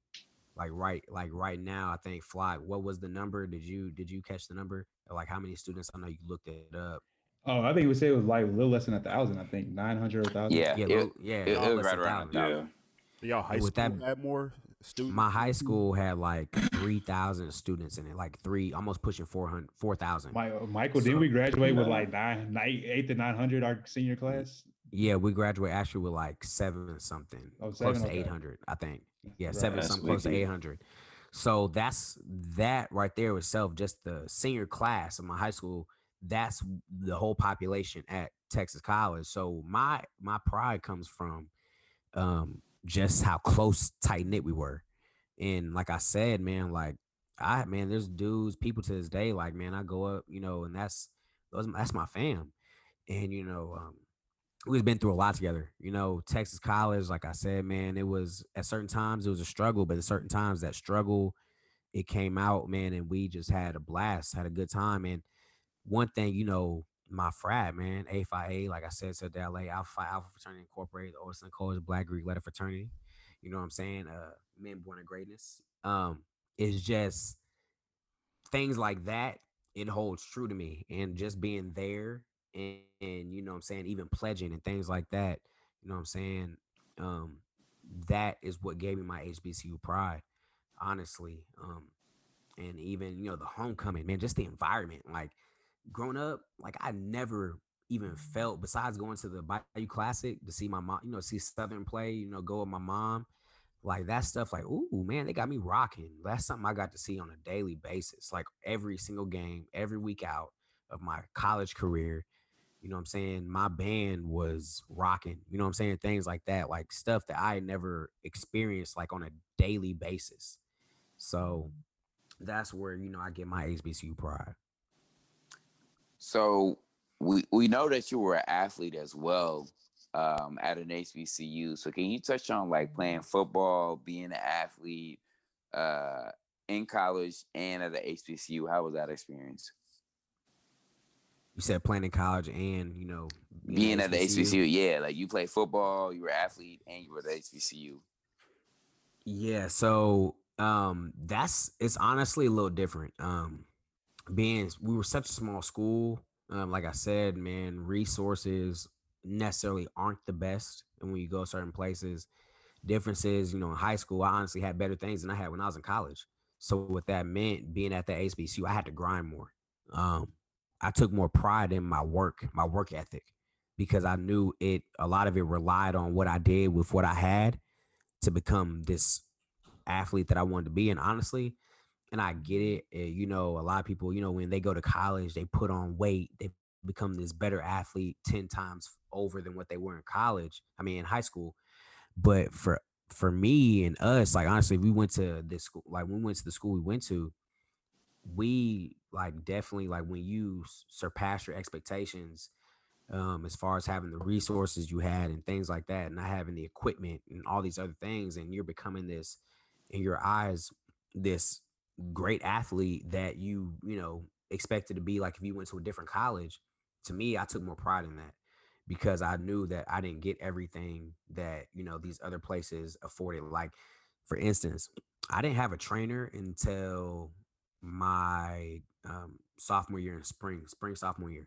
Like right, like right now, I think Fly. What was the number? Did you did you catch the number? Like how many students? I know you looked it up. Oh, I think we say it was like a little less than a thousand. I think nine hundred or thousand. Yeah, Yeah, it- little- yeah, it- all it was right than around 1,000. Yeah. So y'all high With school that- had more students. My high school had like three thousand students in it, like three, almost pushing 400, 4,000. My, Michael, didn't we graduate with like nine, nine, eight to nine hundred our senior class? Yeah, we graduate actually with like seven something, Oh, close seven, to eight hundred, I think. Yeah, Right. seven That's something, close to eight hundred. So that's that right there itself. Just the senior class of my high school. That's the whole population at Texas College. So my my pride comes from um just how close, tight knit we were. And like I said, man, like I man, there's dudes, people to this day, like man, I go up, you know, and that's those that's my fam. And you know, um, we've been through a lot together. You know, Texas College, like I said, man, it was at certain times it was a struggle, but at certain times that struggle it came out, man, and we just had a blast, had a good time. And one thing, you know, my frat, man, A Phi A, like I said, said LA Alpha Alpha Fraternity Incorporated, Orson College Black Greek Letter Fraternity. You know what I'm saying? Uh, men born in greatness. Um, it's just things like that. It holds true to me, and just being there, and, and you know what I'm saying, even pledging and things like that. You know what I'm saying? Um, that is what gave me my HBCU pride, honestly. Um, and even you know the homecoming, man, just the environment. Like growing up, like I never even felt besides going to the Bayou Classic to see my mom, you know, see Southern play, you know, go with my mom. Like that stuff, like, ooh, man, they got me rocking. That's something I got to see on a daily basis, like every single game, every week out of my college career. You know what I'm saying? My band was rocking, you know what I'm saying? Things like that, like stuff that I never experienced like on a daily basis. So that's where, you know, I get my HBCU pride. So we we know that you were an athlete as well um, at an HBCU. So can you touch on like playing football, being an athlete uh, in college and at the HBCU? How was that experience? You said playing in college and, you know, Being at the HBCU, yeah, like you play football, you were an athlete, and you were at the HBCU. Yeah, so um that's it's honestly a little different. Um being we were such a small school, um, like I said, man, resources necessarily aren't the best. And when you go certain places, differences, you know, in high school, I honestly had better things than I had when I was in college. So what that meant being at the HBCU, I had to grind more. Um, I took more pride in my work, my work ethic, because I knew it a lot of it relied on what I did with what I had to become this athlete that I wanted to be. And honestly, and I get it. you know, a lot of people, you know, when they go to college, they put on weight, they become this better athlete 10 times over than what they were in college. I mean, in high school. But for for me and us, like honestly, we went to this school, like when we went to the school we went to, we like definitely like when you surpass your expectations um as far as having the resources you had and things like that and not having the equipment and all these other things and you're becoming this in your eyes this great athlete that you you know expected to be like if you went to a different college to me i took more pride in that because i knew that i didn't get everything that you know these other places afforded like for instance i didn't have a trainer until my um, sophomore year in spring spring sophomore year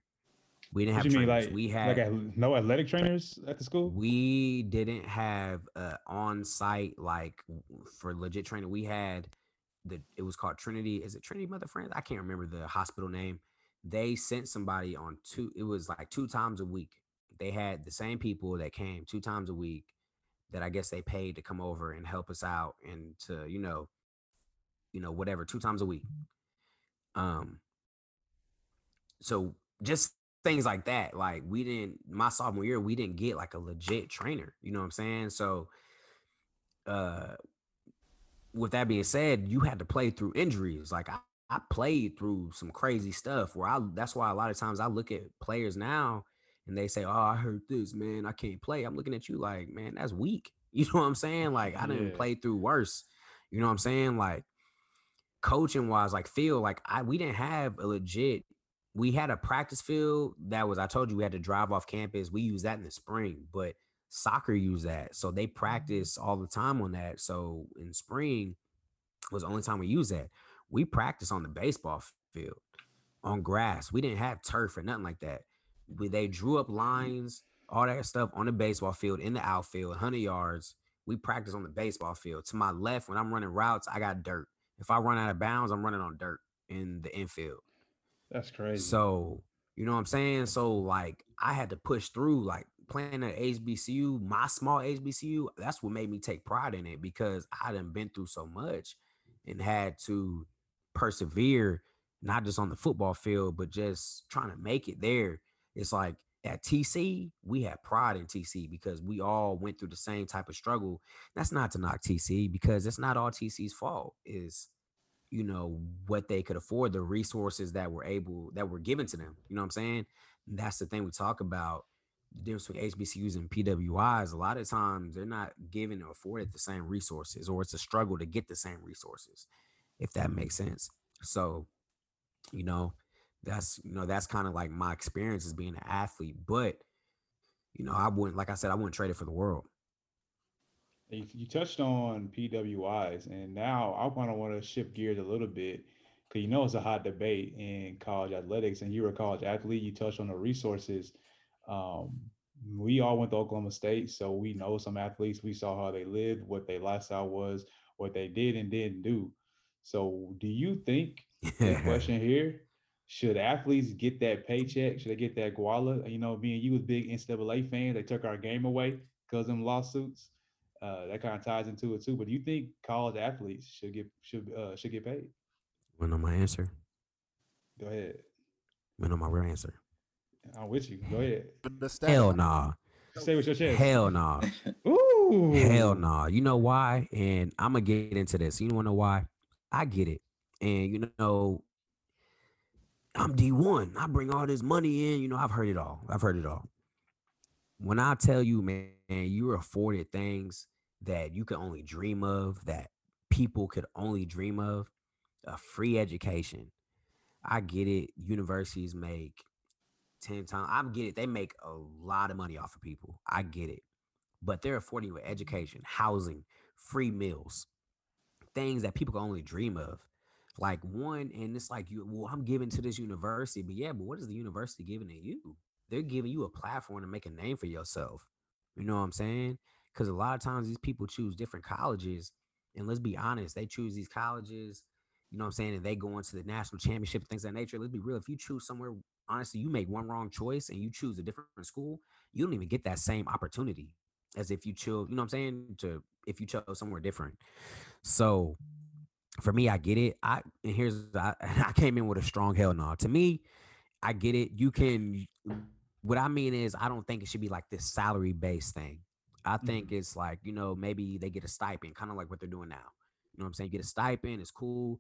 we didn't What have mean, trainers like we had like no athletic trainers at the school? we didn't have uh, on-site like for legit training. We had the it was called Trinity. Is it Trinity Mother Frances? I can't remember the hospital name. They sent somebody on two. It was like two times a week. They had the same people that came two times a week. That I guess they paid to come over and help us out and to you know, you know whatever two times a week. Um, so just things like that. Like we didn't my sophomore year, we didn't get like a legit trainer. You know what I'm saying? So uh with that being said, you had to play through injuries. Like I, I played through some crazy stuff where I that's why a lot of times I look at players now and they say, Oh, I heard this, man, I can't play. I'm looking at you like, man, that's weak. *laughs* You know what I'm saying? Like I didn't Yeah. play through worse. You know what I'm saying? Like coaching wise, like feel like I we didn't have a legit. We had a practice field that was I told you we had to drive off campus. We used that in the spring, but soccer used that, so they mm. practice all the time on that. So in spring was the only time we used that. We practice on the baseball field on grass. We didn't have turf or nothing like that. We, they drew up mm. lines, all that stuff on the baseball field in the outfield, 100 yards. We practice on the baseball field. To my left, when I'm running routes, I got dirt. If I run out of bounds, I'm running on dirt in the infield. That's crazy. So, you know what I'm saying? So, like, I had to push through, like, playing at HBCU, my small HBCU. That's what made me take pride in it because I done been through so much and had to persevere, not just on the football field, but just trying to make it there. It's like at TC, we had pride in TC because we all went through the same type of struggle. That's not to knock TC because it's not all TC's fault. Is you know what they could afford, the resources that were able that were given to them. You know what I'm saying? That's the thing we talk about. Difference between HBCUs and PWIs. A lot of times they're not given or afforded the same resources, or it's a struggle to get the same resources, if that makes sense. So, you know, that's you know that's kind of like my experience as being an athlete. But you know, I wouldn't like I said, I wouldn't trade it for the world. You, you touched on PWIs, and now I kind of want to shift gears a little bit because you know it's a hot debate in college athletics, and you're a college athlete. You touched on the resources. Um, we all went to Oklahoma State, so we know some athletes. We saw how they lived, what their lifestyle was, what they did and didn't do. So, do you think the *laughs* question here. Should athletes get that paycheck? Should they get that guala? You know, being you was big NCAA fan, they took our game away because of them lawsuits. Uh, that kind of ties into it too. But do you think college athletes should get should uh, should get paid? Want to know my answer? Go ahead. Want to know my real answer? I'm with you. Go ahead. The stat, Hell nah. Stay with your chest. Hell nah. *laughs* Ooh. Hell nah. You know why? And I'm gonna get into this. You wanna know why? I get it. And you know, I'm D1. I bring all this money in. You know, I've heard it all. I've heard it all. When I tell you, man, you're afforded things that you can only dream of, that people could only dream of, a free education. I get it. Universities make 10 times. I get it. They make a lot of money off of people. I get it. But they're affording you education, housing, free meals, things that people can only dream of. Like one, and it's like you, well, I'm giving to this university, but yeah, but what is the university giving to you? They're giving you a platform to make a name for yourself. You know what I'm saying? Because a lot of times these people choose different colleges, and let's be honest, they choose these colleges. You know what I'm saying? And they go into the national championship things of that nature. Let's be real. If you choose somewhere, honestly, you make one wrong choice and you choose a different school, you don't even get that same opportunity as if you chose, you know what I'm saying? To if you chose somewhere different. So for me, I get it. I and here's I, *laughs* I came in with a strong hell no. To me, I get it. You can what I mean is I don't think it should be like this salary based thing. I think mm-hmm. it's like, you know, maybe they get a stipend, kind of like what they're doing now. You know what I'm saying? Get a stipend, it's cool.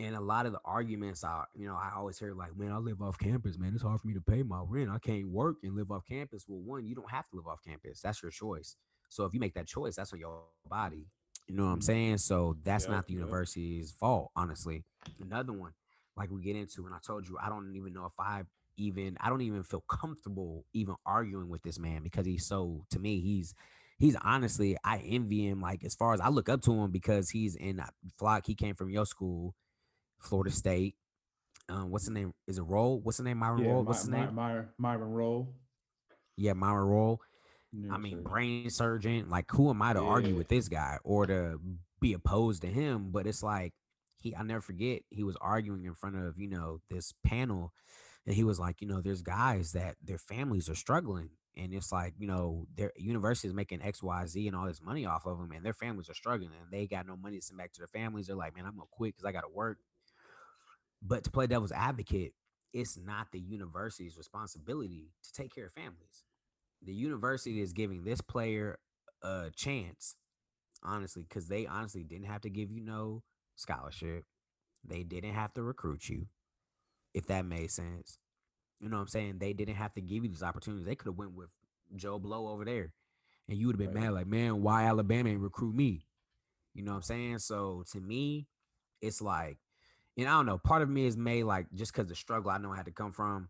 And a lot of the arguments are, you know, I always hear like, man, I live off campus, man. It's hard for me to pay my rent. I can't work and live off campus. Well, one, you don't have to live off campus. That's your choice. So if you make that choice, that's on your body. You know what I'm Mhm. saying? So that's Yep, not the university's fault, honestly. Another one, like we get into, and I told you, I don't even know if I even, I don't even feel comfortable even arguing with this man because he's so, to me, he's, he's honestly, I envy him. Like as far as I look up to him because he's in uh, flock. He came from your school, Florida State. Um, what's the name? Is it Rolle? What's the name? Myron Yeah, Rolle. My, What's his My, name? My, Myron Rolle. Yeah, Myron Rolle. Yeah, I mean, brain surgeon. Like, who am I to argue with this guy or to be opposed to him? But it's like he. I never forget. He was arguing in front of you know this panel, and he was like, you know, there's guys that their families are struggling, and it's like you know their university is making X, Y, Z, and all this money off of them, and their families are struggling, and they got no money to send back to their families. They're like, man, I'm gonna quit because I got to work. But to play devil's advocate, it's not the university's responsibility to take care of families. The university is giving this player a chance, honestly, because they honestly didn't have to give you no scholarship. They didn't have to recruit you, if that made sense. You know what I'm saying? They didn't have to give you these opportunities. They could have went with Joe Blow over there, and you would have been Right. mad, like, man, why Alabama ain't recruit me? You know what I'm saying? So to me, it's like, and I don't know. Part of me is made like just because the struggle I know I had to come from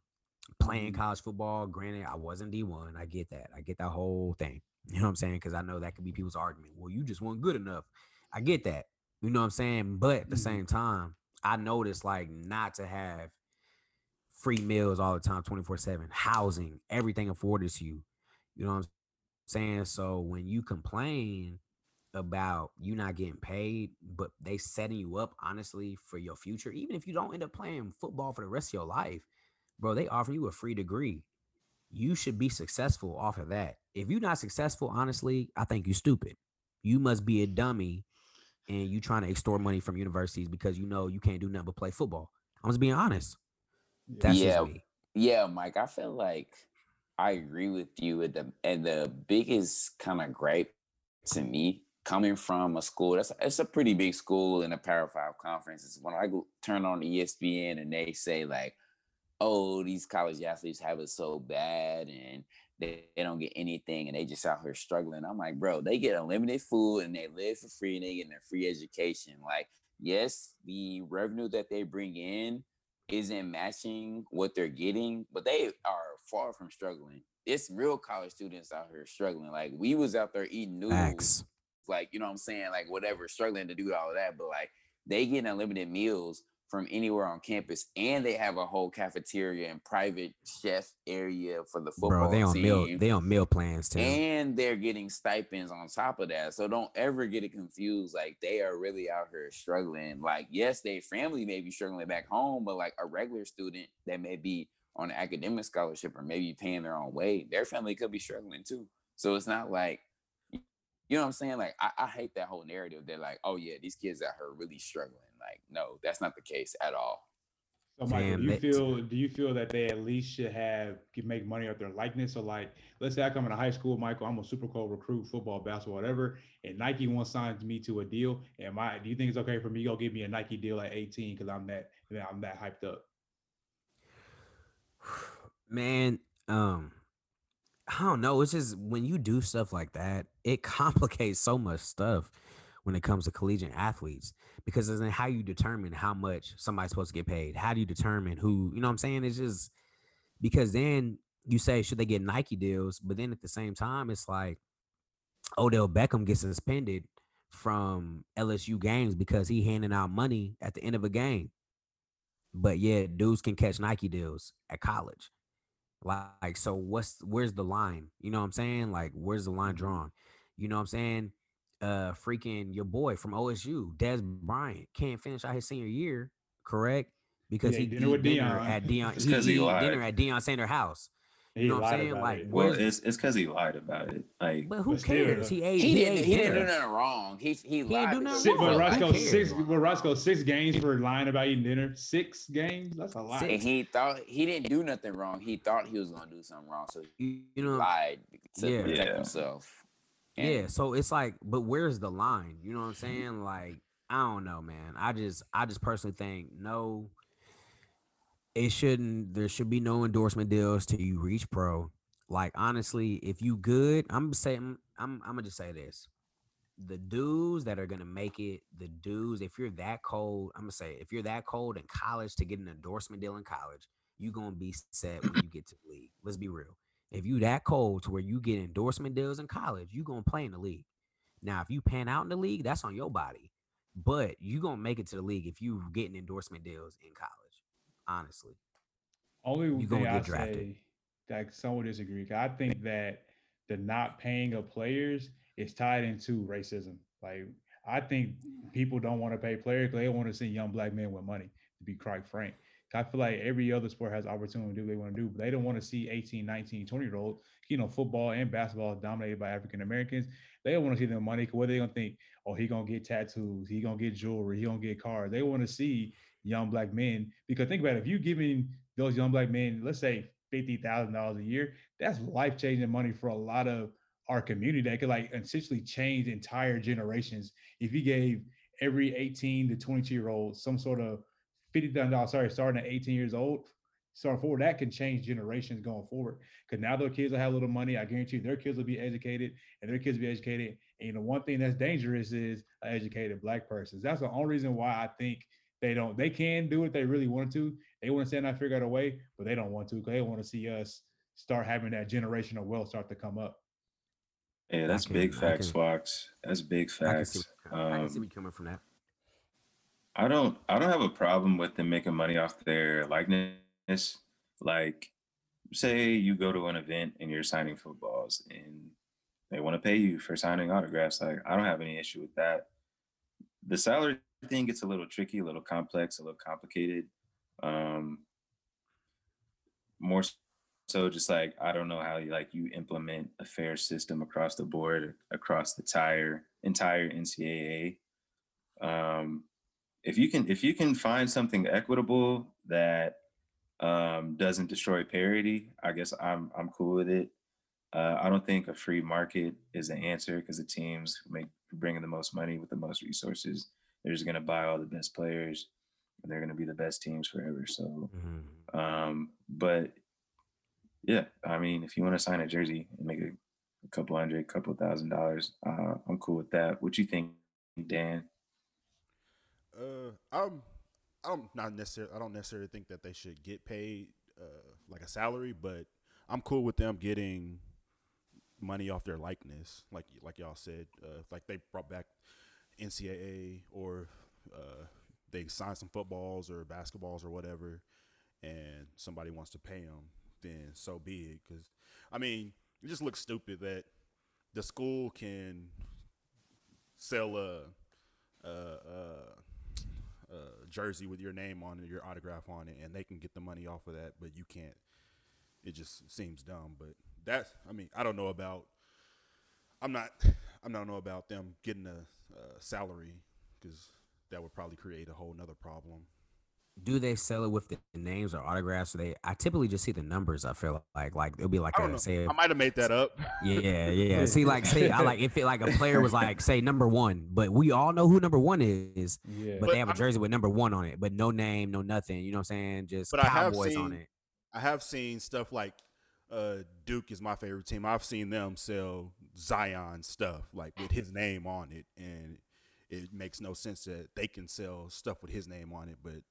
playing Mhm. college football. Granted, I wasn't D1. I get that. I get that whole thing. *laughs* You know what I'm saying? Because I know that could be people's argument. Well, you just weren't good enough. I get that. You know what I'm saying? But at the Mhm. same time, I noticed like not to have free meals all the time, 24 7, housing, everything afforded to you. You know what I'm saying? So when you complain about you not getting paid, but they setting you up honestly for your future, even if you don't end up playing football for the rest of your life, bro, they offer you a free degree. You should be successful off of that. If you're not successful, honestly, I think you're stupid. You must be a dummy and you trying to extort money from universities because you know you can't do nothing but play football. I'm just being honest. That's Yeah. just me. Yeah, Mike, I feel like I agree with you. At the and the biggest kind of gripe to me coming from a school that's it's a pretty big school in a Power Five conference is when I go, turn on ESPN and they say like, "Oh, these college athletes have it so bad and they, they don't get anything and they just out here struggling." I'm like, bro, they get unlimited food and they live for free and they get their free education. Like, yes, the revenue that they bring in isn't matching what they're getting, but they are far from struggling. It's real college students out here struggling. Like we was out there eating noodles, Facts. Like you know what I'm saying, like whatever, struggling to do all of that. But like they get unlimited meals from anywhere on campus, and they have a whole cafeteria and private chef area for the football Bro, they on team meal they on meal plans too. and they're getting stipends on top of that. So don't ever get it confused. Like they are really out here struggling. Like, yes, their family may be struggling back home, but like a regular student that may be on an academic scholarship or maybe paying their own way, their family could be struggling too. So it's not like you know what I'm saying? Like I, I hate that whole narrative that like, oh yeah, these kids out here really struggling. Like, no, that's not the case at all. So Michael, Damn, do you that- feel do you feel that they at least should have can make money off their likeness? So like, let's say I come into high school, Michael, I'm a super cool recruit, football, basketball, whatever, and Nike wants signs me to a deal. Am I? Do you think it's okay for me to go give me a Nike deal at 18 because I'm that I'm that hyped up? *sighs* man um Oh, i don't know it's just when you do stuff like that it *laughs* complicates so much stuff when it comes to collegiate athletes because it's how you determine how much somebody's supposed to get paid. How do you determine who you know what i'm saying? It's just because then you say should they get nike deals? But then at the same time it's like odell beckham gets suspended from lsu games because he handing out money at the end of a game. But yeah dudes can catch nike deals at college like, so what's where's the line? You know what I'm saying? Like, where's the line drawn? You know what I'm saying? Uh freaking your boy from OSU, Dez Bryant, can't finish out his senior year, correct? Because Yeah, he dinner eat with dinner Deion. at Deion. *laughs* He he dinner at Deion Sanders' house. He know what I'm saying? about Like, it. Well, it's it's because he lied about it. Like, But who But still, cares? though. He ate. He, He, didn't ate he didn't do nothing wrong. He he, didn't lied do nothing Six, them. but wrong. Roscoe six, but Roscoe six games for lying about eating dinner. Six games. That's a lot. and he thought he didn't do nothing wrong. He thought he was gonna do something wrong, so he You, you know, lied to Yeah. protect Yeah. himself. And yeah. So it's like, but where's the line? You know what I'm saying? Like, I don't know, man. I just, I just personally think no. It shouldn't. There should be no endorsement deals till you reach pro. Like honestly, if you good, I'm saying, I'm, I'm gonna just say this: the dudes that are gonna make it, the dudes. If you're that cold, I'm gonna say, if you're that cold in college to get an endorsement deal in college, you gonna be set when you get to the league. Let's be real. If you that cold to where you get endorsement deals in college, you gonna play in the league. Now, if you pan out in the league, that's on your body. But you gonna make it to the league if you getting endorsement deals in college. Honestly. Only You thing I say that someone disagree. I think that the not paying of players is tied into racism. Like I think mm. people don't want to pay players. 'cause They want to see young black men with money. To be quite frank, I feel like every other sport has opportunity to do what they want to do, but they don't want to see 18, 19, 20 year olds. You know, football and basketball dominated by African Americans. They don't want to see them money. 'cause What are they gonna think? oh, he gonna get tattoos, he gonna get jewelry, he gonna get cars. They want to see young black men because think about it, if you're giving those young black men, let's say fifty thousand dollars a year, that's life changing money for a lot of our community that could like essentially change entire generations. If you gave every 18 to 22 year old some sort of fifty thousand dollars, sorry, starting at 18 years old, start forward, that can change generations going forward. Because now their kids will have a little money. I guarantee you their kids will be educated and their kids will be educated. And know, one thing that's dangerous is an educated black person. That's the only reason why I think they don't, they can do it they really want to. They want to stand and figure out a way, but they don't want to because they want to see us start having that generational wealth start to come up. Yeah, that's can- big facts, can- Fox. That's big I can see, facts. where- I can see Um, coming from that. I don't I don't have a problem with them making money off their likeness. Like say you go to an event and you're signing footballs and they want to pay you for signing autographs. Like I don't have any issue with that. The salary thing gets a little tricky, a little complex, a little complicated. Um more so just like I don't know how you like you implement a fair system across the board, across the entire entire NCAA. Um if you can if you can find something equitable that um, doesn't destroy parity, I guess I'm I'm cool with it. Uh, I don't think a free market is the answer because the teams who make bringing the most money with the most resources, they're just gonna buy all the best players, and they're gonna be the best teams forever. So, Mhm. um, but yeah, I mean, if you want to sign a jersey and make a, a couple hundred, couple thousand dollars, uh, I'm cool with that. What you think, Dan? Uh, I'm I'm not necessarily I don't necessarily think that they should get paid uh, like a salary, but I'm cool with them getting money off their likeness, like like y'all said. Uh, like they brought back NCAA or uh, they sign some footballs or basketballs or whatever, and somebody wants to pay them, then so be it. Because I mean, it just looks stupid that the school can sell a uh, uh, uh, jersey with your name on it, your autograph on it, and they can get the money off of that, but you can't. It just seems dumb. But that's, I mean, I don't know about. I'm not. I'm not know about them getting a, uh salary because that would probably create a whole nother problem. Do they sell it with the names or autographs? Or they, I typically just see the numbers. I feel like, like it'll be like I know. say, I might have made that up. yeah, *laughs* yeah. See, like, say, I like if it like a player was like, say, number one, but we all know who number one is, Yeah. but, But they have a I'm- jersey with number one on it, but no name, no nothing. You know what I'm saying? Just But I have Cowboys on seen- it. I have seen stuff like uh, Duke is my favorite team. I've seen them sell Zion stuff like with his name on it, and it makes no sense that they can sell stuff with his name on it, but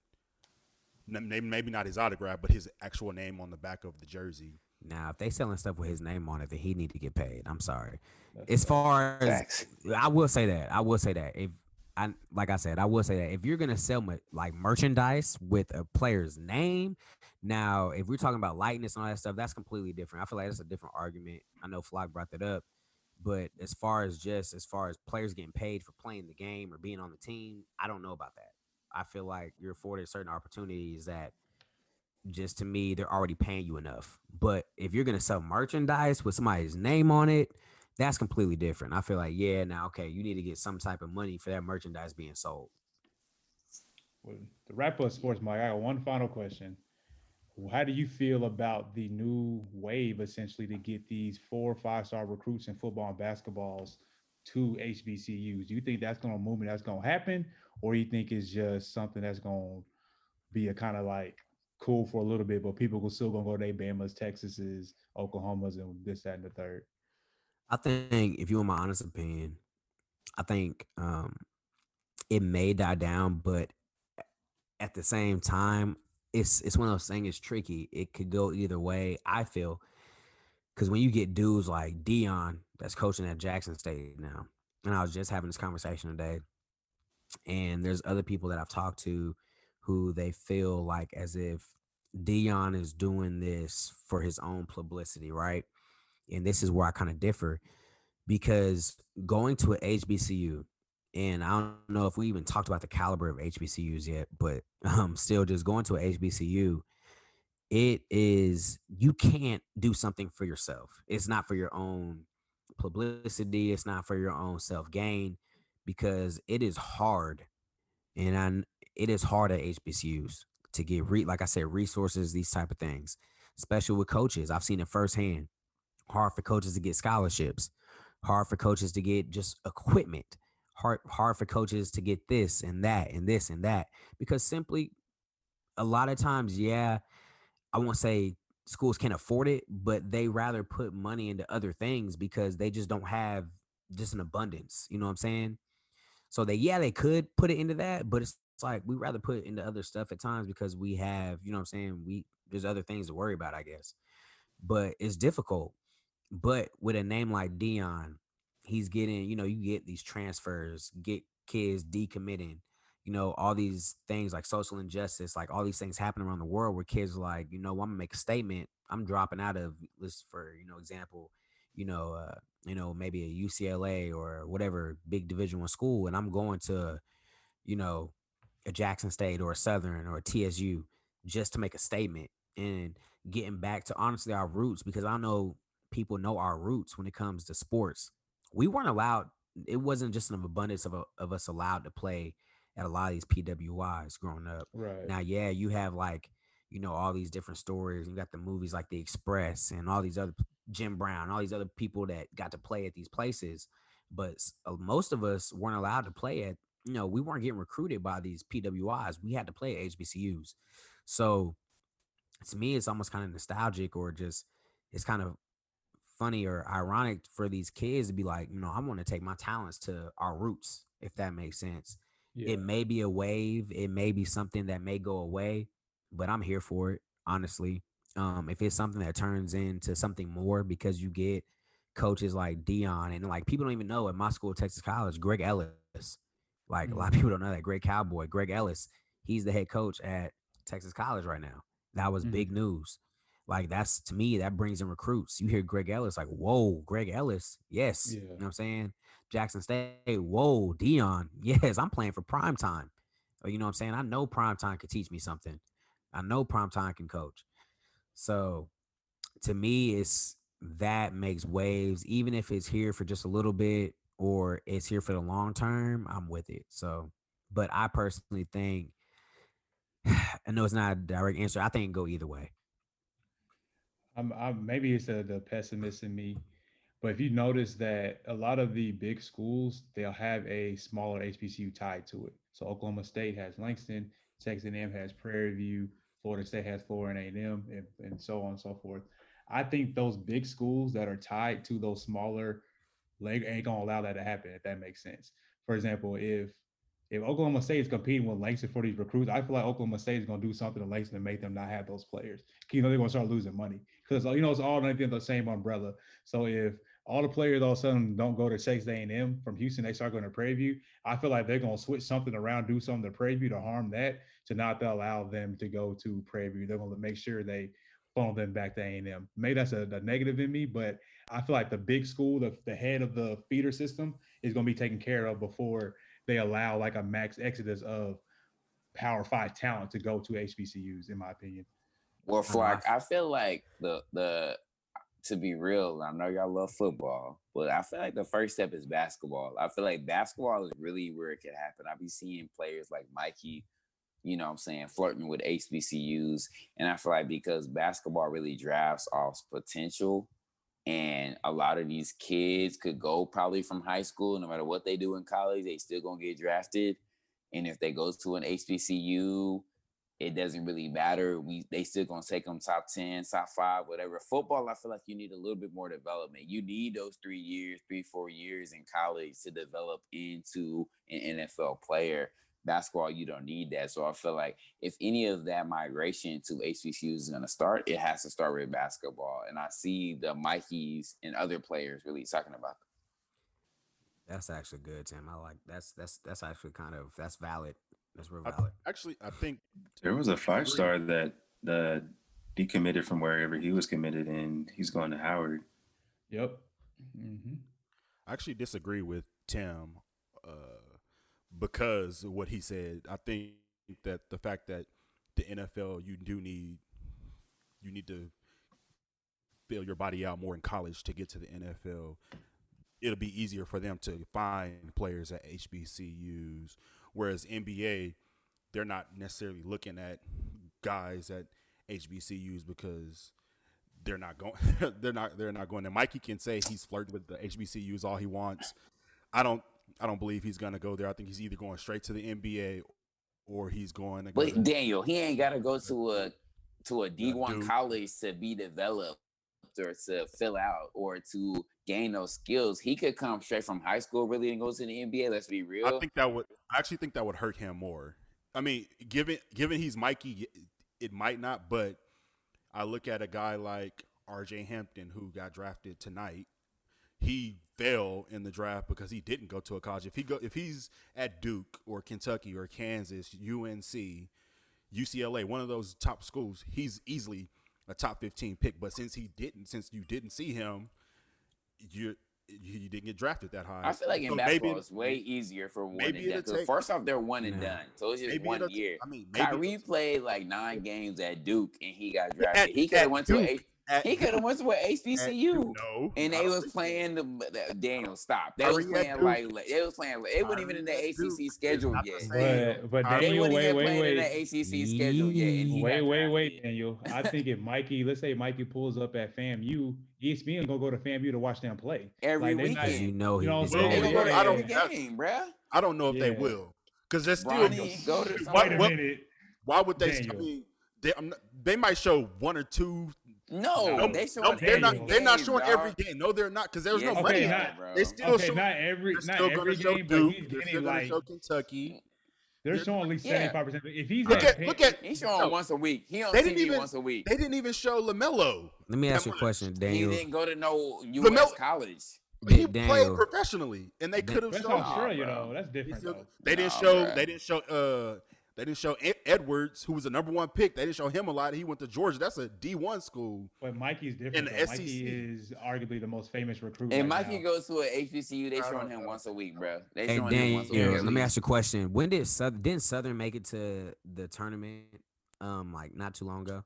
maybe maybe not his autograph, but his actual name on the back of the jersey. Now, if they selling stuff with his name on it, then he need to get paid. I'm sorry. That's As far as I will say that, I will say that if I like I said, I will say that if you're gonna sell mer- like merchandise with a player's name, now if we're talking about likeness and all that stuff, that's completely different. I feel like that's a different argument. I know Flock brought that up, but as far as just as far as players getting paid for playing the game or being on the team, I don't know about that. I feel like you're afforded certain opportunities that just to me they're already paying you enough. But if you're gonna sell merchandise with somebody's name on it, that's completely different. I feel like, yeah, now okay, you need to get some type of money for that merchandise being sold. Well, to wrap up sports, Mike, I got one final question. How do you feel about the new wave essentially to get these four or five star recruits in football and basketballs to HBCUs? Do you think that's to move and that's to happen? Or you think it's just something that's to be a kind of like cool for a little bit, but people will still to go to Bama's, Texas's, Oklahoma's, and this, that, and the third? I think, if you want my honest opinion, I think um, it may die down, but at the same time, it's it's one of those things. It's tricky. It could go either way. I feel because when you get dudes like Deion that's coaching at Jackson State now, and I was just having this conversation today, and there's other people that I've talked to who they feel like as if Deion is doing this for his own publicity, right? And this is where I kind of differ because going to a HBCU, and I don't know if we even talked about the caliber of HBCUs yet, but *laughs* um, still just going to a HBCU, it is you can't do something for yourself. It's not for your own publicity. It's not for your own self gain because it is hard, and I, it is hard at HBCUs to get re like I said resources, these type of things, especially with coaches. I've seen it firsthand. Hard for coaches to get scholarships, hard for coaches to get just equipment, hard hard for coaches to get this and that and this and that because simply a lot of times, yeah, I won't say schools can't afford it, but they rather put money into other things because they just don't have just an abundance. You know what I'm saying? So they yeah, they could put it into that, but it's, it's like we rather put it into other stuff at times because we have, you know what I'm saying, we there's other things to worry about, I guess. But it's difficult. But with a name like Deion, he's getting, you know, you get these transfers, get kids decommitting, you know, all these things like social injustice, like all these things happen around the world where kids like, you know, I'm gonna make a statement. I'm dropping out of this for, you know, example, you know, uh, you know, maybe a UCLA or whatever big division one school, and I'm going to, you know, a Jackson State or a Southern or a TSU just to make a statement and getting back to honestly our roots because I know people know our roots when it comes to sports. We weren't allowed. It wasn't just an abundance of, a, of us allowed to play at a lot of these PWIs growing up. Right. Now, yeah, you have like, you know, all these different stories. You got the movies like The Express and all these other Jim Brown, all these other people that got to play at these places. But uh, most of us weren't allowed to play at, you know, we weren't getting recruited by these PWIs. We had to play at HBCUs. So to me, it's almost kind of nostalgic or just it's kind of funny or ironic for these kids to be like, you know, I want to take my talents to our roots, if that makes sense. Yeah. It may be a wave, it may be something that may go away, but I'm here for it, honestly. Um, if it's something that turns into something more because you get coaches like Deion and like people don't even know at my school, Texas College, Greg Ellis. Like a lot of Mhm. people don't know that Greg Cowboy, Greg Ellis, he's the head coach at Texas College right now. That was big news. Like that's to me, that brings in recruits. You hear Greg Ellis, like, whoa, Greg Ellis. Yes. You know what I'm saying? Jackson State, whoa, Deion. *laughs* Yes, I'm playing for prime time. Or, you know what I'm saying? I know prime time could teach me something. I know prime time can coach. So to me, it's that makes waves, even if it's here for just a little bit or it's here for the long term, I'm with it. So, but I personally think *sighs* I know it's not a direct answer. I think it go either way. I'm, I'm maybe it's the, the pessimist in me, but if you notice that a lot of the big schools they'll have a smaller HBCU tied to it. So Oklahoma State has Langston, Texas A&M has Prairie View, Florida State has Florida A&M, and, and so on and so forth. I think those big schools that are tied to those smaller leg ain't gonna allow that to happen. If that makes sense. For example, if if Oklahoma State is competing with Langston for these recruits, I feel like Oklahoma State is to do something to Langston to make them not have those players. You know, they're to start losing money because you know it's all under the same umbrella. So if all the players all of a sudden don't go to Texas A&M from Houston, they start going to Prairie View. I feel like they're going to switch something around, do something to Prairie View to harm that, to not allow them to go to Prairie View. They're going to make sure they funnel them back to A&M. Maybe that's a, a negative in me, but I feel like the big school, the, the head of the feeder system, is going to be taken care of before they allow like a max exodus of Power Five talent to go to HBCUs, in my opinion. Well, I Flock, I- feel like the the to be real, I know y'all love football, but I feel like the first step is basketball. I feel like basketball is really where it can happen. I be seeing players like Mikey, you know what I'm saying, flirting with HBCUs. And I feel like because basketball really drafts off potential, and a lot of these kids could go probably from high school, no matter what they do in college, they still gonna get drafted. And if they go to an HBCU, it doesn't really matter. We they still gonna take them top 10, top five, whatever. Football, I feel like you need a little bit more development. You need those three years, three, four years in college to develop into an NFL player. Basketball, you don't need that. So I feel like if any of that migration to HBCUs is gonna start, it has to start with basketball. And I see the Mikeys and other players really talking about that. That's actually good, Tim. I like that's that's that's actually kind of that's valid. That's real I, actually, I think There was a five star that the decommitted from wherever he was committed, and he's going to Howard. Yep. hmm I actually disagree with Tim uh, because of what he said. I think that the fact that the NFL you do need you need to fill your body out more in college to get to the NFL. it'll be easier for them to find players at HBCUs. Whereas NBA, they're not necessarily looking at guys at HBCUs because they're not going. *laughs* they're not. They're not going there. Mikey can say he's flirted with the HBCUs all he wants. I don't. I don't believe he's going to go there. I think he's either going straight to the NBA or he's going to go. But Daniel, he ain't got to go to a to a D one college to be developed or to fill out or to gain those skills. He could come straight from high school, really, and go to the NBA. Let's be real. I think that would. I actually think that would hurt him more. I mean, given given he's Mikey, it might not. But I look at a guy like R.J. Hampton who got drafted tonight. He fell in the draft because he didn't go to a college. If he go, if he's at Duke or Kentucky or Kansas, UNC, UCLA, one of those top schools, he's easily a top fifteen pick. But since he didn't, since you didn't see him, you you didn't get drafted that high. I feel like in So basketball, maybe- it's way easier for one maybe and done. it'll 'cause take- First off, they're one and Yeah. done, so it's just Maybe one year. I mean, maybe Kyrie played like nine games at Duke, and he got At- drafted. he could have at went to a Duke, at he could have went to a HBCU. No, And they was playing the, the Daniel stop. They Kyrie was playing like like- they was playing. They weren't even in the Kyrie Duke ACC schedule yet. But but Kyrie- They Daniel, weren't wait, even wait, playing in wait. the ACC schedule yet. And he Wait, wait, wait. Daniel. I think if Mikey, let's say Mikey pulls up at FAMU, ESPN gonna go to FAMU to watch them play. Every Like, they not- you know he You know what I'm saying? gonna go to Yeah, game, bruh. I don't know if they will because they're still. Bronny, go to Wait somebody. a what- minute. Why would they? I mean, they, I'm not, they might show one or two. No, No, they no, showing they're not. every They're not showing dog. every game. No, they're not because there's Yes, no Okay, money. they not- bro. They still Okay, show. not every, They're not still every going to show game, Duke. he's They're still going to like show Kentucky. they're showing at least seventy five percent. If he's Look at, at look at. He's showing no, once a week. He on They didn't even- once a week. They didn't even show LaMelo. Let me ask you a That question, He Daniel. didn't go to no U.S. LaMelo- college. He Da- played Daniel, professionally, and they could have that's shown. him. Australia bro. though. That's different still- though. They didn't show. bruh. They didn't show. Uh, They didn't show Ed- Edwards, who was the number one pick. They didn't show him a lot. He went to Georgia. That's a D one school. But Mikey's different. In the. Mikey is arguably the most famous recruit. And right Mikey now. goes to a HBCU. They I showing him know. once a week, bro. They Hey showing him once a week. Daniel, let me ask you a question. When did Southern didn't Southern make it to the tournament? Um, like not too long ago.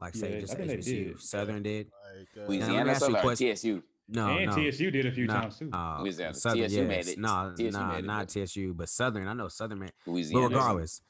Like say Yeah, just I think they HBCU. did. Southern did. Like, uh, Now, let me ask you a question. TSU. No, and no. TSU did a few no, times too. uh, Louisiana. Southern, TSU made it. No, TSU nah, made it, not but- TSU, but Southern. I know Southern man. But Louisiana. regardless,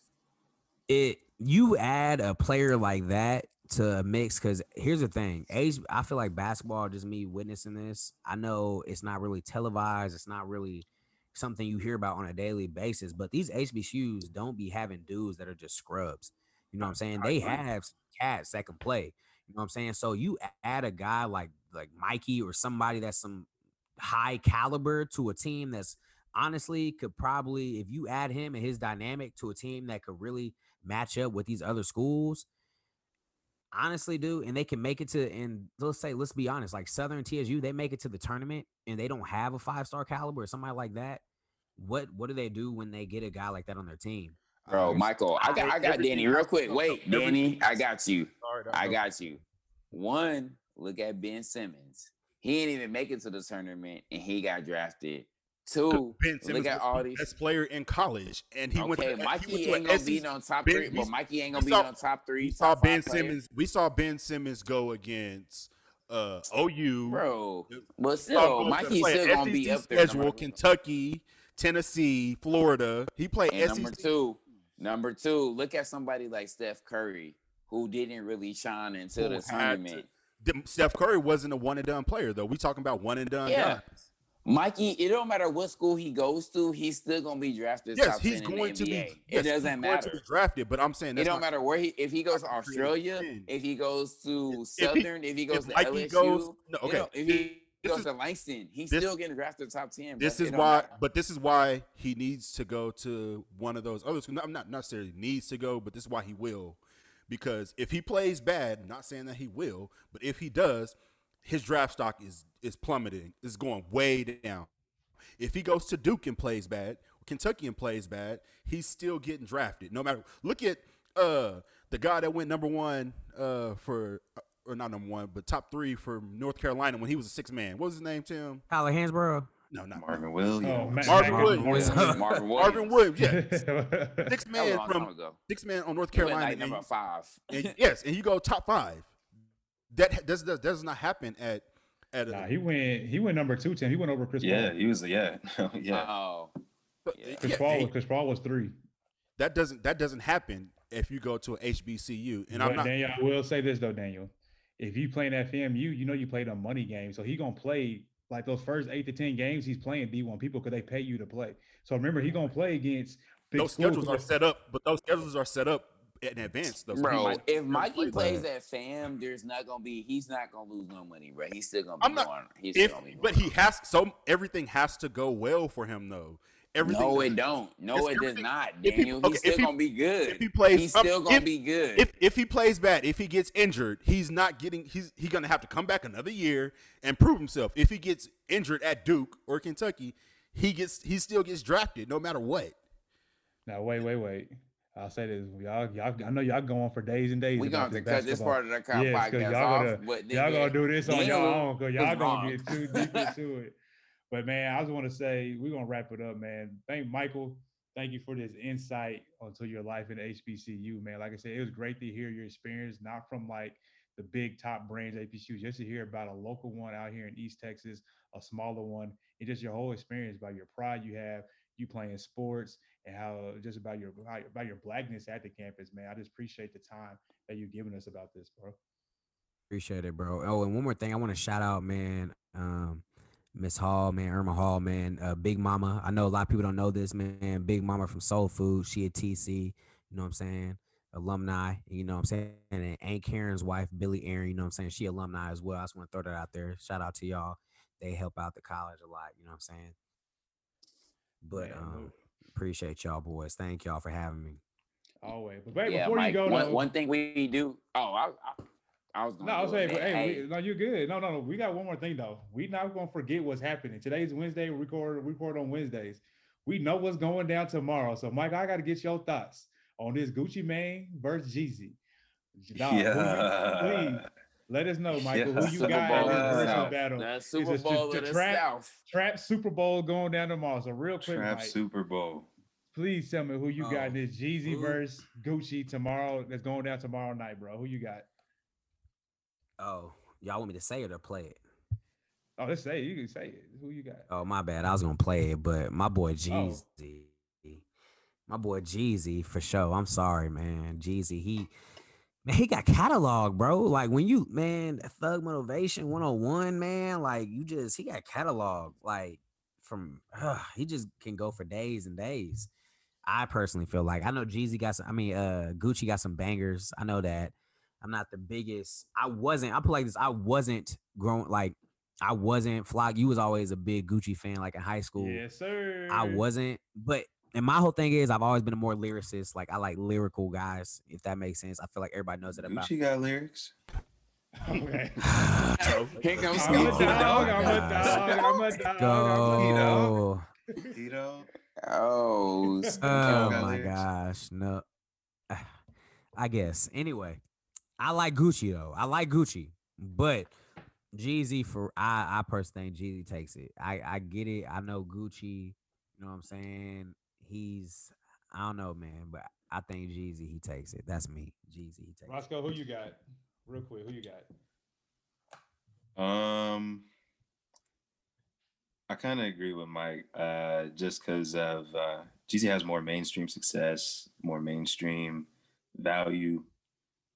it you add a player like that to a mix because here's the thing. Age, I feel like basketball, just me witnessing this. I know it's not really televised. It's not really something you hear about on a daily basis. But these HBCUs don't be having dudes that are just scrubs. You know what I'm saying? They have cats that can play. You know what I'm saying? So you add a guy like like Mikey or somebody that's some high caliber to a team that's honestly could probably if you add him and his dynamic to a team that could really match up with these other schools honestly do and they can make it to and let's say let's be honest like southern tsu they make it to the tournament and they don't have a five star caliber or somebody like that what what do they do when they get a guy like that on their team Bro, Michael, I got, I got Danny real quick. Wait, Danny, I got you. I got you. One, look at Ben Simmons. He didn't even make it to the tournament, and he got drafted. Two, Ben Simmons look at all the these. best player in college, and he went okay, to Mikey he went ain't gonna be SEC no top Ben- three, but Mikey ain't gonna be on top three. We saw top Ben. Simmons. We saw Ben Simmons go against uh, OU. bro. But still, Mikey's still gonna be up there. Schedule. Kentucky, Tennessee, Florida. He played And SEC. number two, number two, look at somebody like Steph Curry, who didn't really shine until Who the tournament. Them- Steph Curry wasn't a one and done player though. We talking about one and done. Yeah. guys. Mikey, it don't matter what school he goes to, he's still gonna be drafted. Yes, top he's 10 in going the to be. Yes, it doesn't going matter. to be drafted. But I'm saying It don't matter where he if he goes to Australia, ten. if he goes to If he- Southern, if he goes if to Mikey LSU, goes- no, okay. don't- if he This goes is- to Langston, he's this- still getting drafted top ten. This bro. is It why, matter. but this is why he needs to go to one of those other schools. I'm not necessarily needs to go, but this is why he will, because if he plays bad, not saying that he will, but if he does, his draft stock is is plummeting. Is going way down. If he goes to Duke and plays bad, Kentucky and plays bad, he's still getting drafted. No matter. Look at uh the guy that went number one uh for or not number one, but top three for North Carolina when he was a six man. What was his name, Tim? Tyler Hansbrough. No, not Marvin Williams. Oh, Ma- Marvin Mac- Williams. *laughs* Marvin Marvin Williams. Marvin Williams, yeah. *laughs* Six That man long from six man on North Carolina. like number five. and- yes, and you go top five. That does, does does not happen at At a, Nah, he went he went number two, Tim. He went over Chris Yeah, Paul. he was. Yeah, *laughs* yeah. Oh, yeah. Chris yeah, Paul hey, was Chris Paul was three. that doesn't that doesn't happen if you go to an HBCU. And I'm not. Daniel, I will say this though, Daniel. If you playing at FAMU, you know you played a money game. So he gonna play like those first eight to ten games he's playing D1 people because they pay you to play. So remember he's gonna play against big those schedules are set up, but those schedules are set up in advance. Though, bro, might if Mikey play plays that. at FAM, there's not gonna be. He's not gonna lose no money, bro. He's still gonna be I'm not- going. He's still if gonna be but he has so everything has to go well for him though. Everything no, it don't. No, it does not, if he- Daniel. okay, he's still he- gonna be good. if he plays- he's still gonna if- be good. if if he plays bad, if he gets injured, he's not getting he's he gonna have to come back another year and prove himself. If he gets injured at Duke or Kentucky, he gets he still gets drafted no matter what. Now wait, wait, wait. I'll say this. Y'all, y'all I know y'all go on for days and days. we gonna about have to cut this basketball. part of the co- podcast y'all off. gonna- but Y'all gonna do this on Daniel y'all own because y'all was gonna wrong. get too *laughs* deep into it. But man, I just want to say we're gonna wrap it up, man. Thank Michael. Thank you for this insight onto your life in HBCU, man. Like I said, it was great to hear your experience, not from like the big top brands HBCU, just to hear about a local one out here in East Texas, a smaller one, and just your whole experience about your pride you have, you playing sports, and how just about your about your blackness at the campus, man. I just appreciate the time that you've given us about this, bro. Appreciate it, bro. Oh, and one more thing, I want to shout out, man. Um, Miss Hall, man, Irma Hall, man, uh, Big Mama. I know a lot of people don't know this, man. Big Mama from Soul Food. She a TC, you know what I'm saying? Alumni, you know what I'm saying? And Aunt Karen's wife, Billy Aaron, you know what I'm saying? She alumni as well. I just want to throw that out there. Shout out to y'all. They help out the college a lot, you know what I'm saying? But Man, um, appreciate y'all boys. Thank y'all for having me. Always. But wait, yeah, before Mike, you go, one, though, one thing we do. Oh, I, I, I was. Gonna No, I was saying, but man. hey, we, no, you're good. No, no, no. We got one more thing though. We not gonna forget what's happening. Today's Wednesday. We record we record on Wednesdays. We know what's going down tomorrow. So, Mike, I got to get your thoughts on this Gucci Mane versus Jeezy. Dog, yeah. please let us know, Michael, Yeah. who you Super got Bowl in this the versus South. battle. The It's Super a- Bowl the of the trap- South. Trap Super Bowl going down tomorrow. So, real quick, Trap Mike, Super Bowl. please tell me who you got oh. in Oh, this Jeezy who? versus Gucci tomorrow. That's going down tomorrow night, bro. Who you got? Oh, y'all want me to say it or play it? Oh, let's say it. You can say it. Who you got? Oh, my bad. I was gonna play it, but my boy Jeezy, my boy Jeezy for sure. I'm sorry, man. Jeezy, he man, he got catalog, bro. Like when you man, Thug Motivation 101, man, like you just he got catalog. Like from he just can go for days and days. I personally feel like I know Jeezy got some. I mean, uh, Gucci got some bangers. I know that. I'm not the biggest. I wasn't. I put like this. I wasn't growing like I wasn't flock. You was always a big Gucci fan, like in high school. Yes, sir. I wasn't, but and my whole thing is I've always been a more lyricist. Like I like lyrical guys, if that makes sense. I feel like everybody knows that about. Gucci got lyrics. Okay. *laughs* Here comes I'm a dog. I'm a dog. I'm a dog. I'm a dog. Go. You? Oh, Oh my gosh, no. *sighs* I guess. Anyway, I like Gucci though. I like Gucci, but Jeezy for I I personally think Jeezy takes it. I I get it. I know Gucci. You know what I'm saying? He's I don't know, man, but I think Jeezy he takes it. That's me. Jeezy he takes it. Roscoe, who you got? Real quick, who you got? Um, I kind of agree with Mike. Uh, just because of uh, Jeezy has more mainstream success, more mainstream value.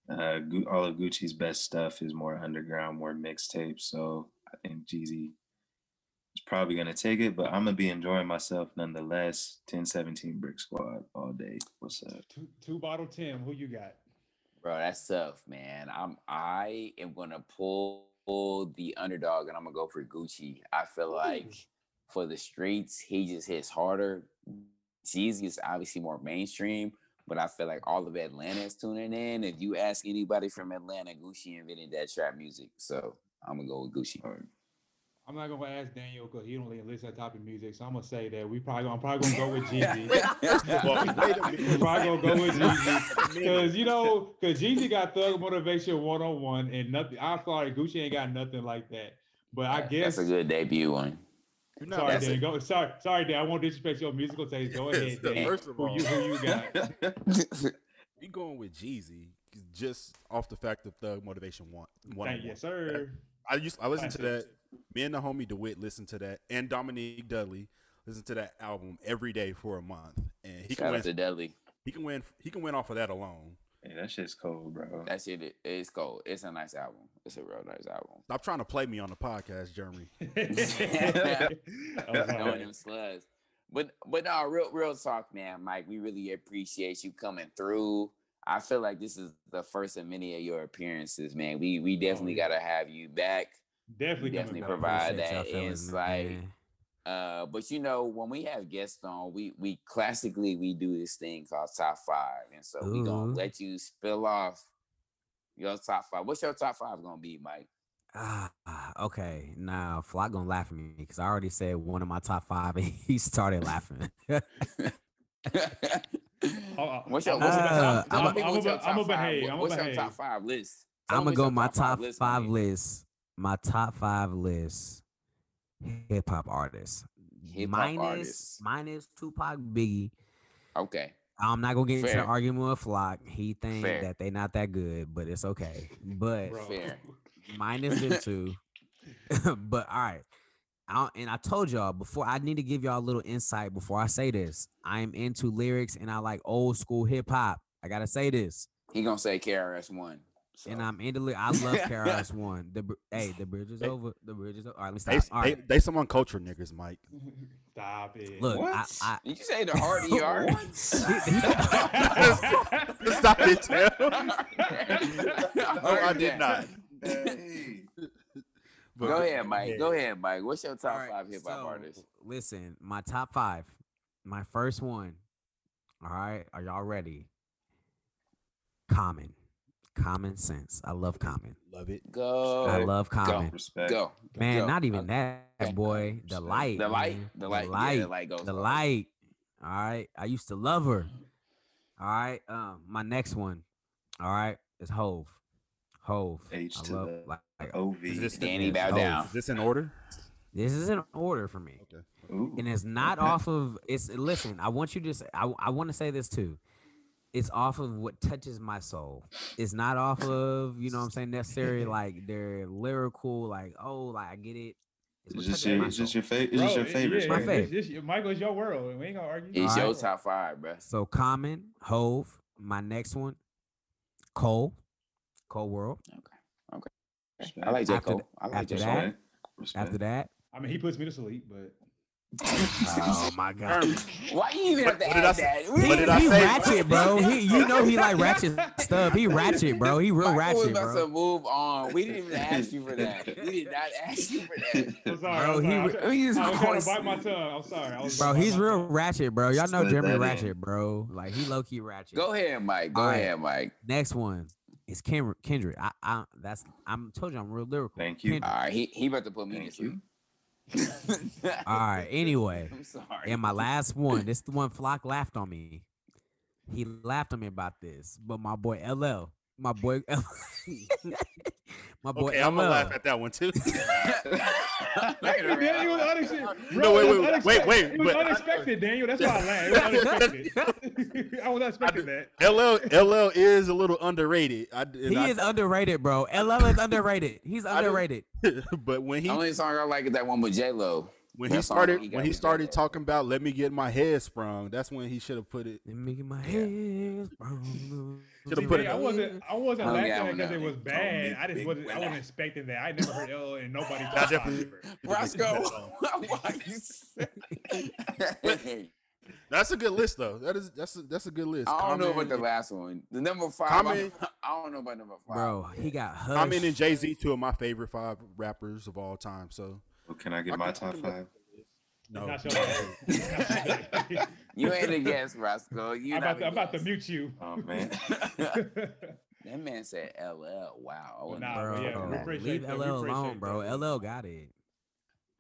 Uh, all of Gucci's best stuff is more underground, more mixtape. So I think Jeezy is probably gonna take it, but I'm gonna be enjoying myself nonetheless. 1017 Brick Squad all day. What's up? Two, two bottle Tim. Who you got? Bro, that's tough, man. I'm I am gonna pull, pull the underdog and I'm gonna go for Gucci. I feel like for the streets, he just hits harder. Jeezy is obviously more mainstream, but I feel like all of Atlanta is tuning in. If you ask anybody from Atlanta, Gucci invented that trap music. So I'm gonna go with Gucci. All right. I'm not gonna ask Daniel because he don't really listen to that type of music. So I'm gonna say that we probably I'm probably gonna go with Jeezy. Well, *laughs* wait a We're probably gonna go with Jeezy. Cause you know, cause Jeezy got Thug Motivation 101 and nothing. I'm sorry, Gucci ain't got nothing like that. But I guess that's a good debut one. You're not sorry, that's Dan. Go sorry, sorry, Dan. I won't disrespect your musical taste. Go ahead, Yes, Dan. First of Who you who you got? *laughs* we going with Jeezy just off the fact of Thug Motivation one. one Thank on yes, one. sir. I used I listened to that Me and the homie DeWitt listened to that, and Dominique Dudley listened to that album every day for a month, and he can win. out to Dudley. He can win. He can win off of that alone. Hey, that shit's cold, bro. That shit it- it's cold. It's a nice album. It's a real nice album. Stop trying to play me on the podcast, Jeremy. I'm. Knowing them slugs. But but no, real real talk, man, Mike. We really appreciate you coming through. I feel like this is the first of many of your appearances, man. We we definitely yeah. gotta have you back. Definitely, definitely provide that fellas, insight. man. Uh, but you know, when we have guests on, we we classically we do this thing called top five, and so we gonna let you spill off your top five. What's your top five gonna be, Mike? Ah, okay. Now Flock gonna laugh at me because I already said one of my top five, *laughs* and he started laughing. *laughs* Uh, What's your, what's your Uh, top, I'm me a- what's your I'm top I'm a five? behave, What- I'm a What's your top five list? Tell I'm gonna go your my top top list five list. My top five list. Hip hop artists. Hip-hop minus artists. minus Tupac, Biggie. Okay. I'm not gonna get into Fair. an argument with Flock. He think Fair. that they not that good, but it's okay. But Bro. Fair. minus them two. *laughs* *laughs* but all right. I, and I told y'all before I need to give y'all a little insight before I say this. I'm into lyrics and I like old school hip hop. I gotta say this. He gonna say KRS one. And I'm into ly- I love *laughs* KRS One. The hey, the bridge is They- over. The bridge is over. All right, let They, me stop. All they, right. they some uncultured niggas, Mike. *laughs* Stop it. Look, I, What? I, Did you say the harder you are? Stop it, Tim. *laughs* No, I did not. But Go ahead, Mike. yeah. Go ahead, Mike. What's your top All right, five hip hop so, artists? Listen, my top five. My first one. All right, are y'all ready? Common, common sense. I love Common. Love it. Go. I love Common. Respect. Go. Man, Go. not even Okay. that, boy. The Respect. light. The light. man. The light. The Yeah, light. the light goes. the hard. light. All right. I used to love her. All right. Um, my next one. All right, is Hove. Hove. H I to love the like, like OV. Is this Danny bow down. Is this in order? this is in order for me. Okay. Ooh. and it's not Okay. off of it's listen i want you to say i, I want to say this too it's off of what touches my soul it's not off of you know what i'm saying necessarily *laughs* like they're lyrical like oh like i get it it's It's what just your, my it's just your favorite. It's Bro, just your it- favorites, yeah, My favorite. It's, it's, Michael, it's your world. We ain't gonna argue. It's All your right. top five, bro. so common hove my next one cole cole world Okay. Okay. I like J After Cole. th- I like after J that- Cole. Respect. Respect. after that I mean, he puts me to sleep, but oh my god um, Why you even have to What did I add say? that? What he, did I he say? ratchet bro *laughs* he you know he like ratchet stuff he ratchet bro he real Michael was ratchet about bro to move on. We didn't even ask you for that. We did not ask you for that. *laughs* I'm sorry. Bro, I'm he sorry. re- I was- just I was trying to bite my tongue. I'm sorry. I was Bro, he's real tongue. ratchet, bro. Y'all know Slid Jeremy that in. Ratchet, bro. Like he low key ratchet. Go ahead, Mike. Go All right. ahead, Mike. Next one is Ken- Kendrick. I, I that's I'm told you I'm real lyrical. Thank you. All Kendrick. right, he he about to put me to Thank sleep. you. All right. Anyway, *laughs* I'm sorry. and my last one. This the one Flock laughed on me. He laughed on me about this, but my boy LL, my boy, *laughs* my boy Okay, I'm gonna laugh at that one too. *laughs* Yeah, it was unexpected. No, wait, Bro, wait, wait, wait, It was but- unexpected, Daniel. That's why I laughed. It *laughs* was unexpected. I was not expecting that. LL LL is a little underrated. I, He I- is underrated, bro. LL is underrated. He's underrated. *laughs* but when he The only song I like is that one with J Lo. When he started he when he started J-Lo. talking about let me get my head sprung, that's when he should have put it. Let me get my head. *laughs* sprung. Should've put it- I wasn't. I wasn't Oh, laughing yeah, I because know. it was bad. me I just big wasn't. I wasn't expecting that. I never heard LL *laughs* oh, and nobody That talk definitely- Roscoe. *laughs* Why That's a good list though. That is that's a, that's a good list. I don't know about the last one. The number five. Common- I, I don't know about number five. Bro, he got hush. Common and Jay Z, two of my favorite five rappers of all time. So Well, can I get I my top five? no, Not *laughs* your bad. *laughs* You ain't a guest, Roscoe. You I'm about, to, a I'm about to mute you. Oh man. *laughs* That man said LL. Wow. I Nah, bro, yeah, we leave that. We LL alone, bro. that. LL got it.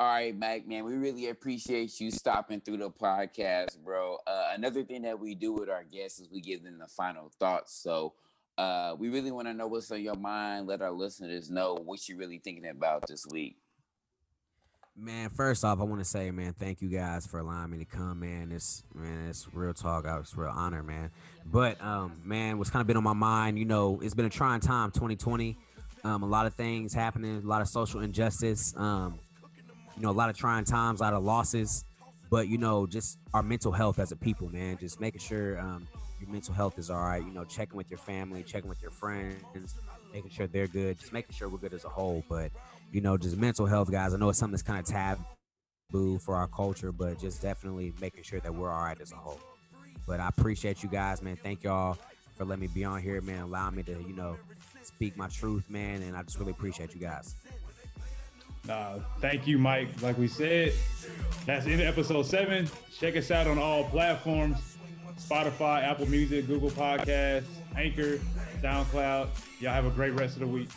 All right, Mac, man, we really appreciate you stopping through the podcast, bro. Uh, another thing that we do with our guests is we give them the final thoughts. So uh, we really want to know what's on your mind. Let our listeners know what you're really thinking about this week. Man, first off, I want to say, man, thank you guys for allowing me to come, man. It's man, it's real talk. I was real honor, man. But um, man, what's kind of been on my mind, you know, it's been a trying time, 2020. Um, a lot of things happening, a lot of social injustice. Um, you know, a lot of trying times, a lot of losses. But you know, just our mental health as a people, man. Just making sure um, your mental health is all right. You know, checking with your family, checking with your friends, making sure they're good, just making sure we're good as a whole. But you know, just mental health, guys. I know it's something that's kind of taboo for our culture, but just definitely making sure that we're all right as a whole. But I appreciate you guys, man. Thank y'all for letting me be on here, man. Allowing me to, you know, speak my truth, man. And I just really appreciate you guys. Uh, thank you, Mike. Like we said, that's in episode seven. Check us out on all platforms Spotify, Apple Music, Google Podcasts, Anchor, SoundCloud. Y'all have a great rest of the week.